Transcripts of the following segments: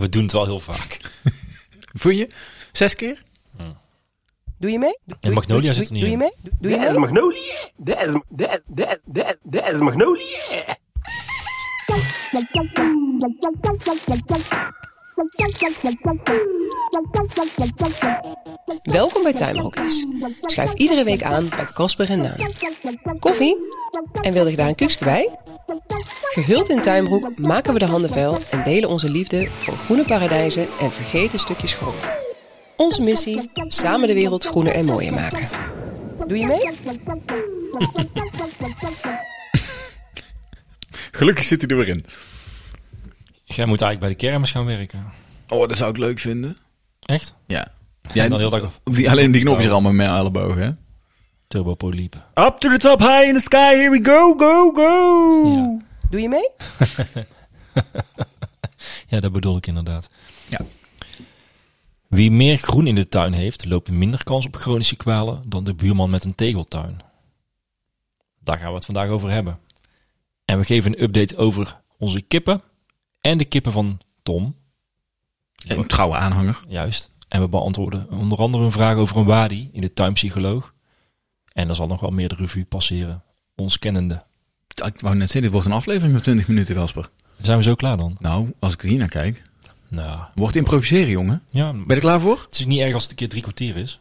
we doen het wel heel vaak. Vond je? Zes keer? Doe je mee? Doe- En Magnolia doe- zit er niet Doe je in. mee? Doe- Doe je Dat is mee? Magnolia. Dat is, dat, dat, dat, dat is Magnolia. Welkom bij Tuinbroekjes. Schuif iedere week aan bij Casper en Naan. Koffie? En wilde je daar een kuksje bij? Gehuld in tuinbroek maken we de handen vuil en delen onze liefde voor groene paradijzen en vergeten stukjes grond. Onze missie: samen de wereld groener en mooier maken. Doe je mee? Gelukkig zit hij er weer in. Jij moet eigenlijk bij de kermis gaan werken. Oh, dat zou ik leuk vinden. Echt? Ja. En dan heel dag die, alleen die knopjes er allemaal met ellebogen, hè? Turbopoliep. Up to the top, high in the sky, here we go, go, go! Ja. Doe je mee? Ja, dat bedoel ik inderdaad. Ja. Wie meer groen in de tuin heeft, loopt minder kans op chronische kwalen dan de buurman met een tegeltuin. Daar gaan we het vandaag over hebben. En we geven een update over onze kippen en de kippen van Tom, Een trouwe aanhanger. juist. En we beantwoorden onder andere een vraag over een wadi in de tuinpsycholoog. En er zal nog wel meer de revue passeren, ons kennende. Ik wou net zeggen, dit wordt een aflevering van 20 minuten, Gasper. Zijn we zo klaar dan? Nou, als ik hier naar kijk. Nou, Wordt improviseren, jongen. ja, Ben je er klaar voor? het is niet erg als het een keer drie kwartier is.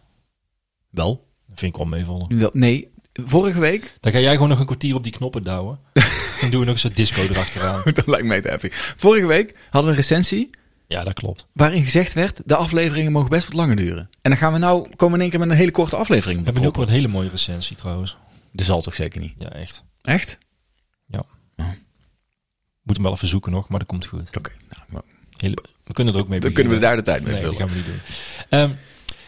Wel. Dat vind ik wel meevallen. Wel, Nee, vorige week... Dan ga jij gewoon nog een kwartier op die knoppen douwen. Dan doen we nog zo'n disco erachteraan. dat lijkt mij te heftig. Vorige week hadden we een recensie Ja, dat klopt. waarin gezegd werd... de afleveringen mogen best wat langer duren. En dan gaan we nou komen in één keer met een hele korte aflevering. We hebben nu ook wel een hele mooie recensie trouwens. Dat zal toch zeker niet? Ja, echt. Echt? Moet hem wel even zoeken nog, maar dat komt goed. Oké. Nou, we kunnen er ook mee dan kunnen we daar de tijd mee Nee, dat vullen. gaan we niet doen. Ehm,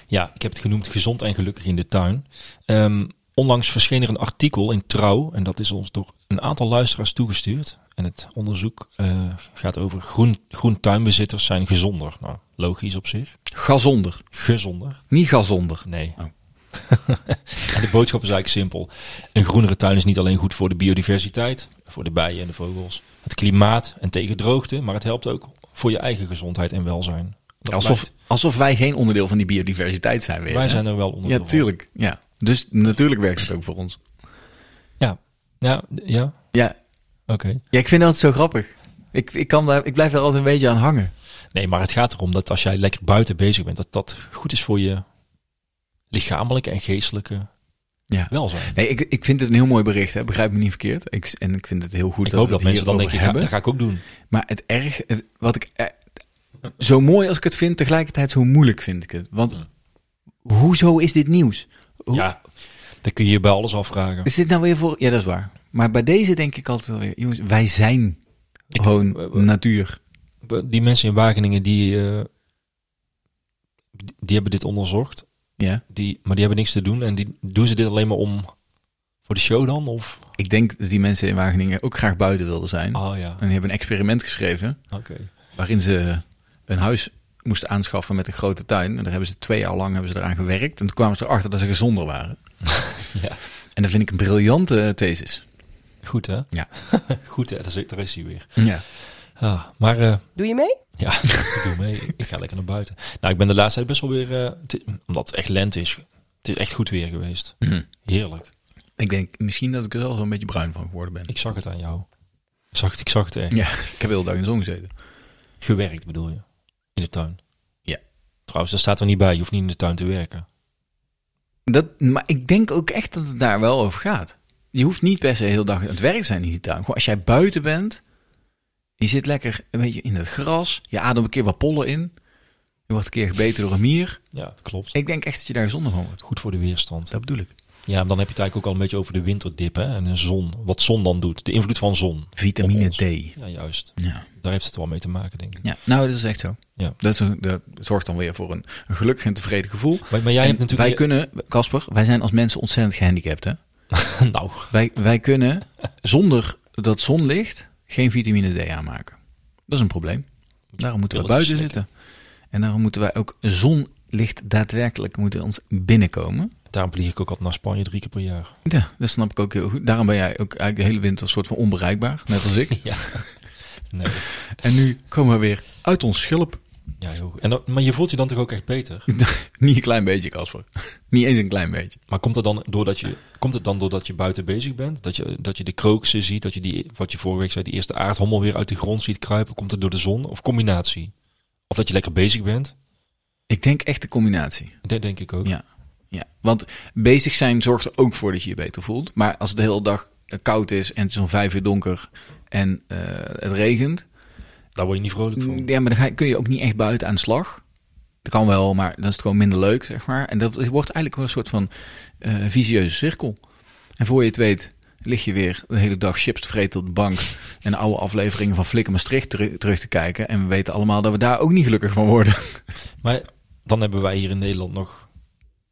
ja, ik heb het genoemd gezond en gelukkig in de tuin. Ehm, onlangs verscheen er een artikel in Trouw. En dat is ons door een aantal luisteraars toegestuurd. En het onderzoek eh, gaat over groen, groen tuinbezitters zijn gezonder. Nou, logisch op zich. Gazonder. Gezonder? Niet gazonder. Nee. Oh. en de boodschap is eigenlijk simpel. Een groenere tuin is niet alleen goed voor de biodiversiteit, voor de bijen en de vogels, het klimaat en tegen droogte, maar het helpt ook voor je eigen gezondheid en welzijn. Dat Alsof, blijft- alsof wij geen onderdeel van die biodiversiteit zijn weer. wij hè? zijn er wel onder. Ja, tuurlijk. Ja. Dus natuurlijk werkt het ook voor ons. Ja, ja, ja. Ja, Oké. ja ik vind dat zo grappig. Ik, ik, kan daar, ik blijf daar altijd een beetje aan hangen. Nee, maar het gaat erom dat als jij lekker buiten bezig bent, dat dat goed is voor je lichamelijke en geestelijke Ja. welzijn. Nee, ik, ik vind het een heel mooi bericht, hè. begrijp me niet verkeerd. Ik, en ik vind het heel goed ik dat hoop dat mensen dan denken, hebben. dat ga ik ook doen. Maar het erg, het- wat ik eh, zo mooi als ik het vind, tegelijkertijd zo moeilijk vind ik het. Want hoezo is dit nieuws? Hoe, Ja, dat kun je je bij alles afvragen. Is dit nou weer voor? Ja, dat is waar. Maar bij deze denk ik altijd weer, jongens, wij zijn Ik- gewoon natuur. Die mensen in Wageningen, die, eh, die, die hebben dit onderzocht. Ja. Die, maar die hebben niks te doen. En die doen ze dit alleen maar om voor de show dan? Of? Ik denk dat die mensen in Wageningen ook graag buiten wilden zijn. Oh ja, En die hebben een experiment geschreven oké. waarin ze een huis moesten aanschaffen met een grote tuin. En daar hebben ze twee jaar lang hebben ze eraan gewerkt. En toen kwamen ze erachter dat ze gezonder waren. Ja, En dat vind ik een briljante thesis. goed hè? Ja. goed hè, daar is, hij weer. Ja. Ah, maar eh, Doe je mee? ja, ik doe mee. Ik ga lekker naar buiten. Nou, ik ben de laatste tijd best wel weer, eh, omdat het echt lente is. Het is echt goed weer geweest. Mhm. Heerlijk. Ik denk misschien dat ik er wel zo'n beetje bruin van geworden ben. Ik zag het aan jou. Ik zag het, ik zag het echt. Ja, ik heb heel de dag in de zon gezeten. Gewerkt bedoel je? In de tuin? Ja. Trouwens, daar staat er niet bij. Je hoeft niet in de tuin te werken. Dat, maar ik denk ook echt dat het daar wel over gaat. Je hoeft niet per se de hele dag aan het werk te zijn in die tuin. Gewoon als jij buiten bent, je zit lekker een beetje in het gras, je ademt een keer wat pollen in, je wordt een keer gebeten door een mier. Ja, dat klopt. Ik denk echt dat je daar gezonder van wordt. Goed voor de weerstand. Dat bedoel ik. Ja, dan heb je het eigenlijk ook al een beetje over de winterdip hè? en de zon. Wat zon dan doet. De invloed van zon. Vitamine. D. Ja, juist. Ja. Daar heeft het wel mee te maken, denk ik. ja, nou dat is echt zo. Ja. Dat, dat zorgt dan weer voor een, een gelukkig en tevreden gevoel. Maar, maar jij En hebt natuurlijk... wij kunnen, Casper, wij zijn als mensen ontzettend gehandicapt hè. nou, Wij, wij kunnen zonder dat zonlicht geen vitamine D aanmaken. Dat is een probleem. Daarom moeten we buiten zitten. En daarom moeten wij ook zonlicht daadwerkelijk moeten ons binnenkomen. Daarom vlieg ik ook altijd naar Spanje drie keer per jaar. Ja, dat snap ik ook heel goed. Daarom ben jij ook eigenlijk de hele winter een soort van onbereikbaar, net als ik. Ja. Nee. En nu komen we weer uit ons schulp. Ja, heel goed. En maar je voelt je dan toch ook echt beter? Niet een klein beetje, Casper. Niet eens een klein beetje. Maar komt het dan doordat je, komt het dan doordat je buiten bezig bent? Dat je, dat je de krokussen ziet, dat je die, wat je vorige week zei, die eerste aardhommel weer uit de grond ziet kruipen? Komt het door de zon? Of combinatie? Of dat je lekker bezig bent? Ik denk echt de combinatie. Dat denk ik ook. Ja. Ja. Want bezig zijn zorgt er ook voor dat je je beter voelt. Maar als het de hele dag eh, koud is en het is om vijf uur donker en eh, het regent. Daar word je niet vrolijk van. Ja, maar dan ga kun je ook niet echt buiten aan de slag. Dat kan wel, maar dan is het gewoon minder leuk, zeg maar. En dat wordt eigenlijk een soort van eh visieuze cirkel. En voor je het weet, lig je weer de hele dag chips te vreten op de bank. En oude afleveringen van Flikker Maastricht teru- terug te kijken. En we weten allemaal dat we daar ook niet gelukkig van worden. Maar dan hebben wij hier in Nederland nog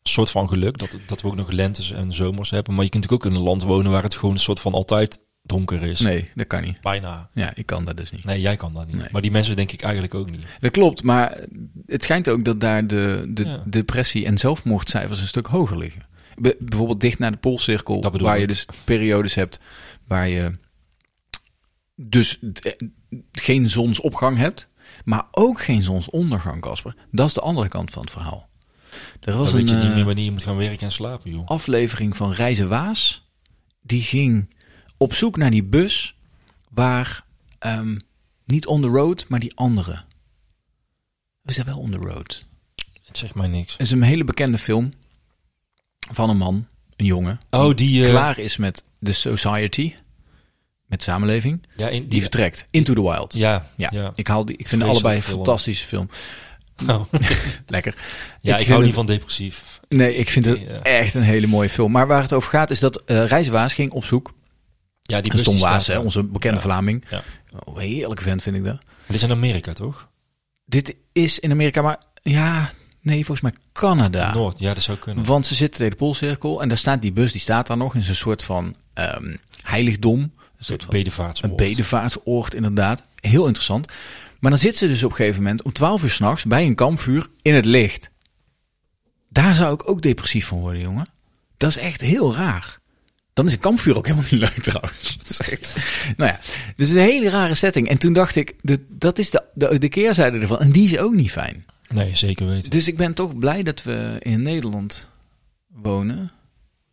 soort van geluk dat, dat we ook nog lentes en zomers hebben. Maar je kunt natuurlijk ook in een land wonen waar het gewoon een soort van altijd donker is. Nee, dat kan niet. Bijna. Ja, ik kan dat dus niet. Nee, jij kan dat niet. Nee. Maar die mensen denk ik eigenlijk ook niet. Dat klopt, maar het schijnt ook dat daar de, de Ja. depressie- en zelfmoordcijfers een stuk hoger liggen. Be- bijvoorbeeld dicht naar de Poolcirkel, waar je dus periodes hebt waar je dus eh, geen zonsopgang hebt, maar ook geen zonsondergang, Casper. Dat is de andere kant van het verhaal. Er was Dan weet een je niet eh, meer wanneer je moet gaan werken en slapen, joh. aflevering van Reizen Waas. Die ging op zoek naar die bus waar ehm, niet on the road, maar die andere. We zijn wel on the road. Het zegt mij niks. Het is een hele bekende film van een man, een jongen, Oh, die... eh, klaar is met de society, met samenleving, ja, in, die die, vertrekt. Into the Wild. ja, Ja, ja. ik haal die. Ik vind allebei een fantastische film. Oh. Lekker. ja, ik, hou niet van depressief. Nee, ik vind het Ja. echt een hele mooie film. Maar waar het over gaat is dat eh Reiswaas ging op zoek. Ja, die bus Waas, hè, onze bekende Ja. Vlaming. Ja. Oh, een heerlijke vent vind ik dat. Maar dit is in Amerika, toch? Dit is in Amerika, maar ja, nee, volgens mij Canada. Noord, ja, dat zou kunnen. Want ze zitten tegen de Poolcirkel en daar staat die bus, die staat daar nog in zo'n soort van ehm, heiligdom. Een soort Bedevaartsoord. een bedevaartsoord inderdaad. Heel interessant. Maar dan zit ze dus op een gegeven moment om 12 uur s'nachts bij een kampvuur in het licht. Daar zou ik ook depressief van worden, jongen. Dat is echt heel raar. Dan is een kampvuur ook helemaal niet leuk trouwens. Dat is echt, nou ja, dus een hele rare setting. En toen dacht ik, de, dat is de, de, de keerzijde ervan. En die is ook niet fijn. Nee, zeker weten. Dus ik ben toch blij dat we in Nederland wonen.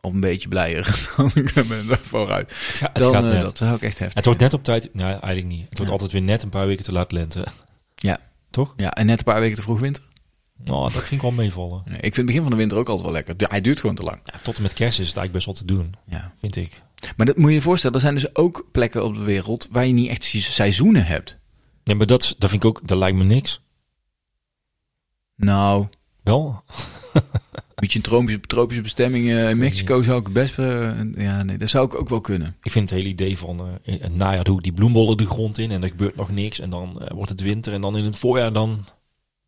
Of een beetje blijer dan ik ben vooruit. Ga- het Dan, gaat eh, net. dat zou ik echt heftig. Het wordt net op tijd... Nou, eigenlijk niet. Het wordt Ja. altijd weer net een paar weken te laat lente. Ja. Toch? Ja, en net een paar weken te vroeg winter. Nou, dat ik wel meevallen. Nee, ik vind het begin van de winter ook altijd wel lekker. Hij duurt gewoon te lang. Ja, tot en met kerst is het eigenlijk best wel te doen, Ja. vind ik. Maar dat moet je je voorstellen, er zijn dus ook plekken op de wereld waar je niet echt se- seizoenen hebt. Nee, maar dat, dat vind ik ook... Dat lijkt me niks. Nou, Wel? Een beetje een tropische, tropische bestemming eh, in Mexico zou ik best... eh, ja, nee, dat zou ik ook wel kunnen. Ik vind het hele idee van... in het najaar doe ik die bloembollen de grond in en er gebeurt nog niks. En dan wordt het winter en dan in het voorjaar dan...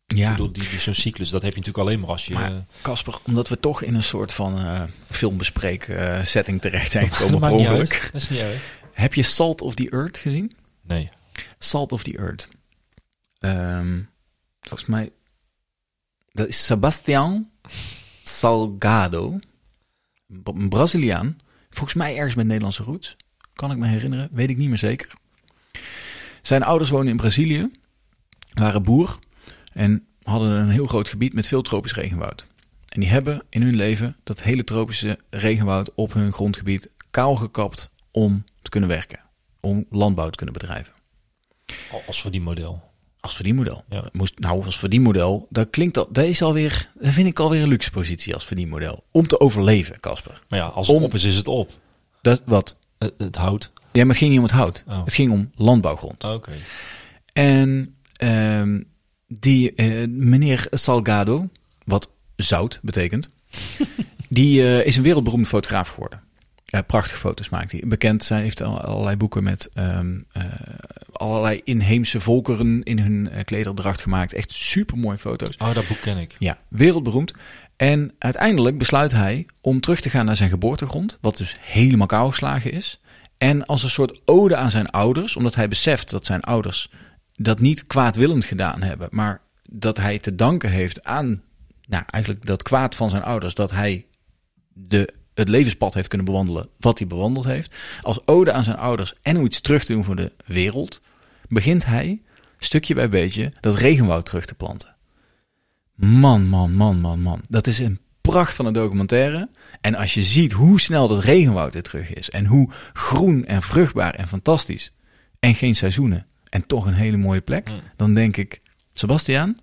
Ja, bedoel, die, die, zo'n cyclus, dat heb je natuurlijk alleen maar als je... Casper, omdat we toch in een soort van eh filmbespreek setting terecht zijn gekomen per ongeluk. Dat is niet erg. Heb je Salt of the Earth gezien? Nee. Salt of the Earth. Ehm, volgens mij. Dat is Sebastian Salgado. Een Braziliaan. Volgens mij ergens met Nederlandse roots. Kan ik me herinneren. Weet ik niet meer zeker. Zijn ouders wonen in Brazilië. Waren boer. En hadden een heel groot gebied met veel tropisch regenwoud. En die hebben in hun leven dat hele tropische regenwoud op hun grondgebied kaal gekapt om te kunnen werken. Om landbouw te kunnen bedrijven. Al- Als voor die model. Als verdienmodel. Ja. Moest, nou, als verdienmodel, dat klinkt al, dat is alweer, dat vind ik alweer een luxe positie als verdienmodel. Om te overleven, Casper. Maar ja, als het Om- op is, is het op. Dat, wat? Het, het hout. Ja, maar het ging niet om het hout. Oh. Het ging om landbouwgrond. Oké. En ehm, die eh, meneer Salgado, wat zout betekent, die eh, is een wereldberoemde fotograaf geworden. Ja, prachtige foto's maakt hij. Bekend zijn, heeft al- allerlei boeken met ehm, eh, allerlei inheemse volkeren in hun eh, klederdracht gemaakt. Echt super mooie foto's. Oh, dat boek ken ik. Ja, wereldberoemd. En uiteindelijk besluit hij om terug te gaan naar zijn geboortegrond, wat dus helemaal kou geslagen is. En als een soort ode aan zijn ouders, omdat hij beseft dat zijn ouders dat niet kwaadwillend gedaan hebben, maar dat hij te danken heeft aan, nou eigenlijk dat kwaad van zijn ouders, dat hij de, het levenspad heeft kunnen bewandelen wat hij bewandeld heeft. Als ode aan zijn ouders en om iets terug te doen voor de wereld, begint hij, stukje bij beetje, dat regenwoud terug te planten. Man, man, man, man, man. Dat is een pracht van een documentaire. En als je ziet hoe snel dat regenwoud weer terug is. En hoe groen en vruchtbaar en fantastisch. En geen seizoenen. En toch een hele mooie plek. Mm. Dan denk ik, Sebastiaan,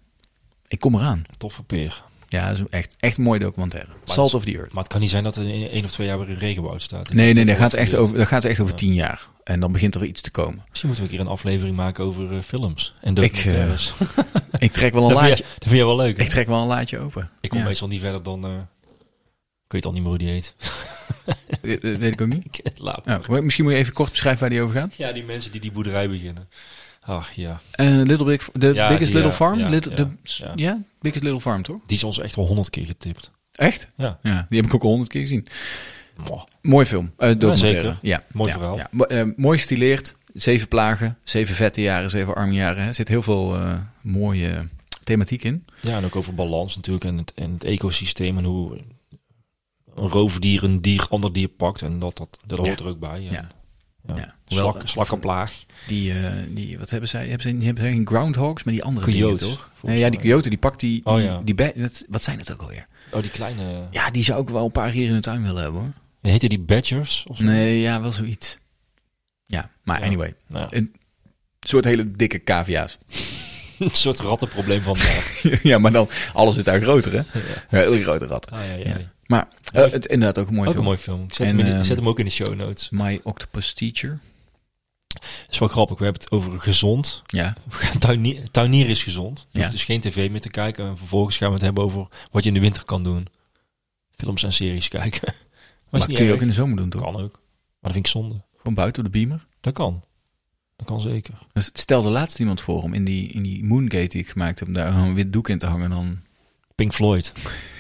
ik kom eraan. Toffe peer. Ja, dat is echt, echt een mooie documentaire. Salt of the Earth. Maar het kan niet zijn dat er in één of twee jaar weer een regenwoud staat. Nee, nee, dat Dat gaat echt over, dat gaat echt over Ja. tien jaar. En dan begint er iets te komen. Misschien moeten we een keer een aflevering maken over eh, films en Ik, documentaires. Ik trek wel een dat, vind laadje, dat vind jij wel leuk. hè? ik trek wel een laadje open. Ik kom Ja. meestal niet verder dan... eh ik weet al niet meer hoe die heet. Weet ik ook niet. Ik- Laat maar. misschien moet je even kort beschrijven waar die over gaat. Ja, die mensen die die boerderij beginnen. Ach ja, Eh, Little Big, the Ja, Biggest die, Little ja, Farm? ja, Little, ja, de- ja. ja, Biggest Little Farm, toch? die is ons echt wel honderd keer getipt. Echt? Ja, Ja, die heb ik ook al honderd keer gezien. Mooi film. Eh documentaire. zeker. Ja, Mooi ja, verhaal. Ja. Eh, mooi gestileerd. Zeven plagen, zeven vette jaren, zeven arme jaren. Er zit heel veel mooie thematiek in. Ja, en ook over balans natuurlijk en het, en het ecosysteem en hoe een roofdier een dier ander dier pakt en dat, dat, dat hoort Ja. er ook bij. En, Ja. Ja. Slak, Wel, slakkenplaag. Die, eh, die, wat hebben zij? Hebben zij, hebben zij geen groundhogs, maar die andere Coyotes, dingen, toch? Nee, ja, die coyote, die pakt die, Oh, die, ja. die be- dat, wat zijn het ook alweer? Oh, die kleine... Ja, die zou ik wel een paar hier in de tuin willen hebben, hoor. Heette die badgers? Of zo? Nee, ja, wel zoiets. Ja, maar Ja. anyway. Nou, Een soort hele dikke cavia's. een soort rattenprobleem van... eh, ja, maar dan, alles is daar groter, hè? ja. Ja, heel grote rat. Ah, ja, ja. Maar Mooi. het, inderdaad ook een mooie Ook film. een mooi film. Ik zet, En, hem, de- ehm, zet hem ook in de show notes. My Octopus Teacher. Dat is wel grappig. We hebben het over gezond. Ja, Tuinier, is gezond. Je Ja. hoeft dus geen tv meer te kijken. En vervolgens gaan we het hebben over wat je in de winter kan doen. Films en series kijken. Maar, maar kun je ook in de zomer doen, toch? Kan ook. Maar dat vind ik zonde. Gewoon buiten op de beamer. Dat kan. Dat kan zeker. Dus stelde laatst iemand voor om in die, in die Moongate die ik gemaakt heb, om daar een wit doek in te hangen. Dan, Pink Floyd.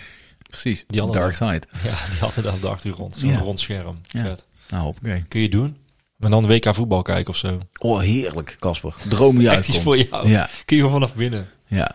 precies, Die hadden Dark Side. Ja, die hadden daar op de achtergrond. Zo'n Ja. rond scherm. Ja. Vet. Nou, hoppakee. Kun je doen. Maar dan WK voetbal kijken of zo. Oh, heerlijk, Casper. Droom die Echt uitkomt. voor jou. Ja, Kun je vanaf binnen. ja.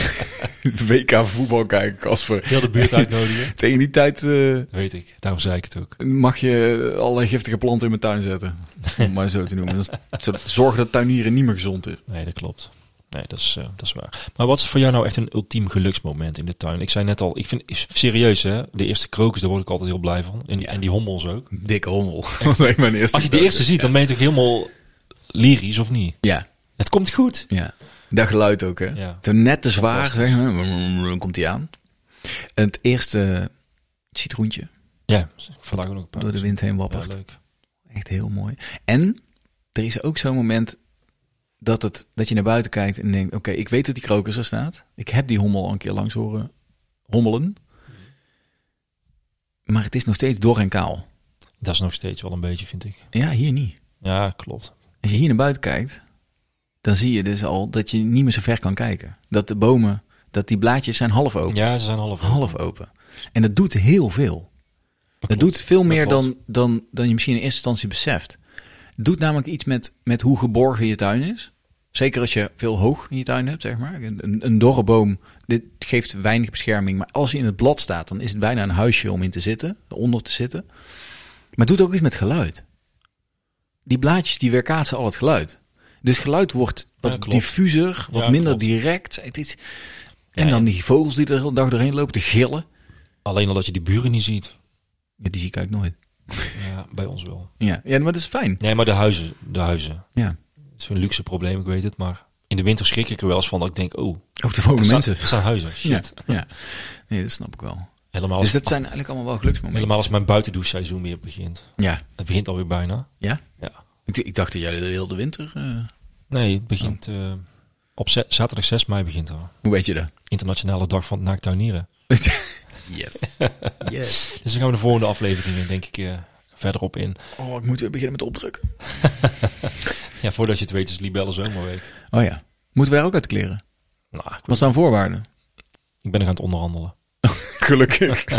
WK voetbal kijken, Casper. Heel de buurt uitnodigen. Tegen die tijd eh, Weet ik. Daarom zei ik het ook. mag je allerlei giftige planten in mijn tuin zetten. Om maar zo te noemen. Zo- zorg dat tuinieren niet meer gezond is. Nee, dat klopt. Nee, dat is, eh, dat is waar. Maar wat is voor jou nou echt een ultiem geluksmoment in de tuin? Ik zei net al, ik vind serieus hè, de eerste krokus, daar word ik altijd heel blij van. En, die- en die hommels ook. Dikke hommel. Mijn eerste Als je de eerste ziet, dan ben je toch helemaal lyrisch of niet? Ja, Het komt goed. ja. Dat geluid ook, hè. Ja. Toen net te zwaar, zeg maar. Komt hij aan. En het eerste citroentje Ja, vandaag ook een paar. door de wind heen wappert. Ja, leuk. Echt heel mooi. En er is ook zo'n moment dat, het, dat je naar buiten kijkt en denkt... Oké, ik weet dat die krokus er staat. Ik heb die hommel al een keer langs horen hommelen. Maar het is nog steeds dor en kaal. Dat is nog steeds wel een beetje, vind ik. Ja, hier niet. Ja, klopt. Als je hier naar buiten kijkt, dan zie je dus al dat je niet meer zo ver kan kijken. Dat de bomen, dat die blaadjes zijn half open. Ja, ze zijn half open. Half open. En dat doet heel veel. Dat doet veel meer dan, dan, dan je misschien in eerste instantie beseft. Het doet namelijk iets met, met hoe geborgen je tuin is. Zeker als je veel hoog in je tuin hebt, zeg maar. Een, een, dorre boom, dit geeft weinig bescherming. Maar als je in het blad staat, dan is het bijna een huisje om in te zitten. Onder te zitten. Maar het doet ook iets met geluid. Die blaadjes die weerkaatsen al het geluid. Dus geluid wordt wat Ja, diffuser, wat Ja, minder klopt. direct. Het is, en Ja, dan die vogels die er de hele dag doorheen lopen te gillen. Alleen al dat je die buren niet ziet. Ja, die zie ik eigenlijk nooit. Ja, bij ons wel. Ja, ja maar dat is fijn. Nee, maar de huizen. De huizen. Ja. Het is een luxe probleem, ik weet het. Maar in de winter schrik ik er wel eens van dat ik denk, oh, Ook de wonen staan, mensen. er staan huizen. Shit. Ja, ja. Nee, dat snap ik wel. Helemaal, Dus als, dat zijn eigenlijk allemaal wel geluksmomenten. helemaal als mijn buitendouchseizoen weer begint. Ja. Het begint alweer bijna. Ja? Ja. Ik, ik dacht dat jij de hele winter... eh, Nee, het begint eh, op zaterdag 6 mei begint er. Hoe weet je dat? Internationale dag van het naaktuinieren. yes. yes. Dus dan gaan we de volgende afleveringen denk ik eh, verder op in. Oh, ik moet weer beginnen met opdrukken. Ja, voordat je het weet is Libelle zomerweek. Oh ja. Moeten wij ook uit kleren? Nou, ik, Wat staan voorwaarden? ik ben er aan het onderhandelen. Gelukkig.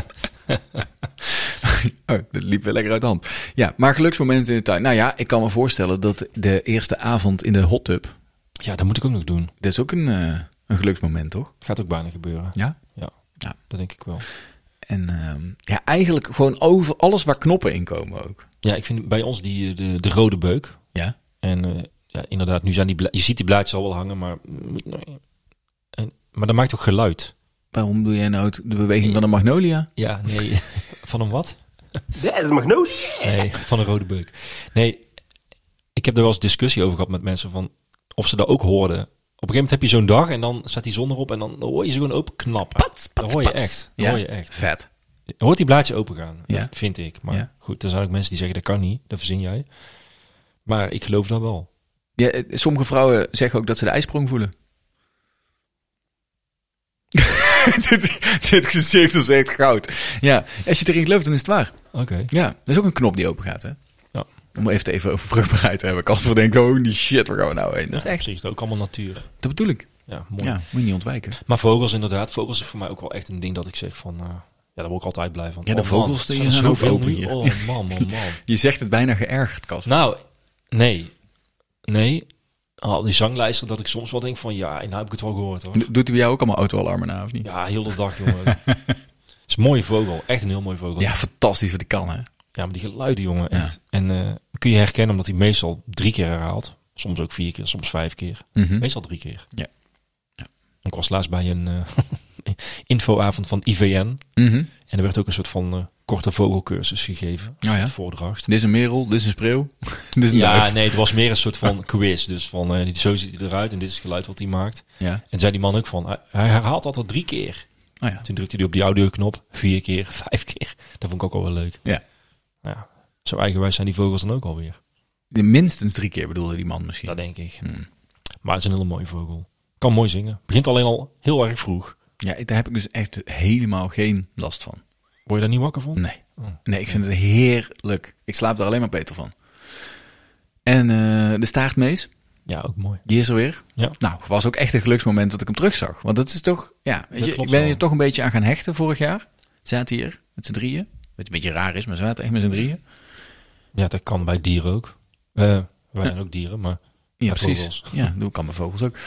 oh, dat liep weer lekker uit de hand. Ja, maar geluksmomenten in de tuin. Nou ja, ik kan me voorstellen dat de eerste avond in de hot tub... Ja, dat moet ik ook nog doen. Dat is ook een, eh, een geluksmoment, toch? Gaat ook bijna gebeuren. Ja? Ja, Ja. dat denk ik wel. En ehm, ja, eigenlijk gewoon over alles waar knoppen in komen ook. Ja, ik vind bij ons die, de, de rode beuk. Ja? En eh, ja, inderdaad, nu zijn die je ziet die blaadjes al wel hangen, maar, en, maar dat maakt ook geluid. Waarom doe jij nou de beweging van een magnolia? Ja, nee, van een wat? Dat is magnolia. Nee, van een rode beuk. Nee, ik heb er wel eens discussie over gehad met mensen van of ze dat ook hoorden. Op een gegeven moment heb je zo'n dag en dan staat die zon erop en dan hoor je ze gewoon open knappen. Pats, dat pats, hoor je pats. echt. Dat Ja. hoor je echt. Vet. Hoort die blaadjes open gaan. Ja. Dat vind ik. Maar Ja. goed, er zijn ook mensen die zeggen dat kan niet. Dat verzin jij. Maar ik geloof dat wel. Ja, eh, sommige vrouwen zeggen ook dat ze de ijsprong voelen. dit, dit gezicht is echt goud. Ja, als je erin gelooft, dan is het waar. Oké. Ja, er is ook een knop die open gaat, hè? Om even, even over vruchtbaarheid te hebben. Kasper denkt, holy shit, waar gaan we nou heen? Dat is echt, precies. Ook allemaal natuur. dat bedoel ik. Ja, mooi. Ja, moet je niet ontwijken. Maar vogels inderdaad. Vogels is voor mij ook wel echt een ding dat ik zeg van... eh, ja, daar word ik altijd blij van. Ja, de Oh, vogels, man, die zijn zoveel open hier. Oh man, man, man. Je zegt het bijna geërgerd, Kasper. Nou, nee. Nee. Al die zanglijsten dat ik soms wel denk van... Ja, nou heb ik het wel gehoord hoor. Doet hij bij jou ook allemaal autoalarmen na, of niet? Ja, heel de dag jongen. Het is een mooie vogel. Echt een heel mooi vogel. Ja, fantastisch wat hij kan, hè? Ja, maar die geluiden, jongen. Ja. Echt. En eh, kun je herkennen omdat hij meestal drie keer herhaalt. Soms ook vier keer, soms vijf keer. Mhm. Meestal drie keer. Ja. Ja. Ik was laatst bij een eh, infoavond van IVN. Mhm. En er werd ook een soort van eh, korte vogelcursus gegeven. Oh ja? Voordracht. Dit is een merel, dit is een spreeuw, dit is een Ja, duif. nee, het was meer een soort van quiz. Dus van, zo ziet hij eruit en dit is het geluid wat hij maakt. Ja. En zei die man ook van, hij, hij herhaalt altijd drie keer. Oh ja. Toen drukte hij op die audioknop, vier keer, vijf keer. Dat vond ik ook al wel leuk. Ja. Nou ja, zo eigenwijs zijn die vogels dan ook alweer. Minstens drie keer bedoelde die man misschien. Dat denk ik. Hmm. Maar het is een hele mooie vogel. Kan mooi zingen. Begint alleen al heel erg vroeg. Ja, daar heb ik dus echt helemaal geen last van. Word je daar niet wakker van? Nee. Oh. Nee, ik vind het heerlijk. Ik slaap er alleen maar beter van. En eh, de staartmees, Ja, ook mooi. die is er weer. Ja. Nou, was ook echt een geluksmoment dat ik hem terugzag. Want dat is toch, ja, weet je, ik ben hier toch een beetje aan gaan hechten vorig jaar. Zaten hier met z'n drieën. Wat een beetje raar is, maar ze zaten echt met z'n drieën. Ja, dat kan bij dieren ook. Eh, wij zijn ook dieren, maar Ja, precies. vogels. Ja, doe ik aan mijn vogels ook.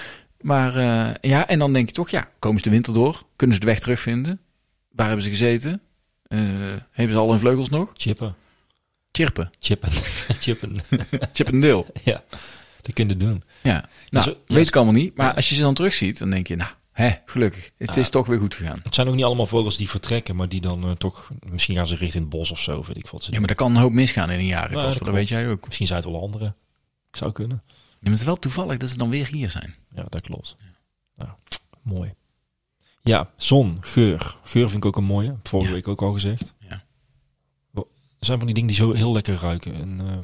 Maar eh, ja, en dan denk je toch, ja, komen ze de winter door? Kunnen ze de weg terugvinden? Waar hebben ze gezeten? Eh, hebben ze al hun vleugels nog? chippen. Chirpen. Chippen. chippen. Chippendeel. ja, dat kun je doen. Ja. Nou, zo- ja, weet ik allemaal niet. Maar als je ze dan terugziet, dan denk je, nou, hè, gelukkig. Het Ja. is toch weer goed gegaan. Het zijn ook niet allemaal vogels die vertrekken, maar die dan eh, toch... Misschien gaan ze richting het bos of zo, weet ik wat ze Ja, maar er kan een hoop misgaan in een jaar, Ja, Casper. dat dat weet jij ook. Misschien zijn het wel andere. Zou kunnen. Ja, maar het is wel toevallig dat ze dan weer hier zijn. Ja, dat klopt. Nou, mooi. Ja, zon, geur. Geur vind ik ook een mooie. Vorige Ja. week ook al gezegd. Ja. Er zijn van die dingen die zo heel lekker ruiken. En eh,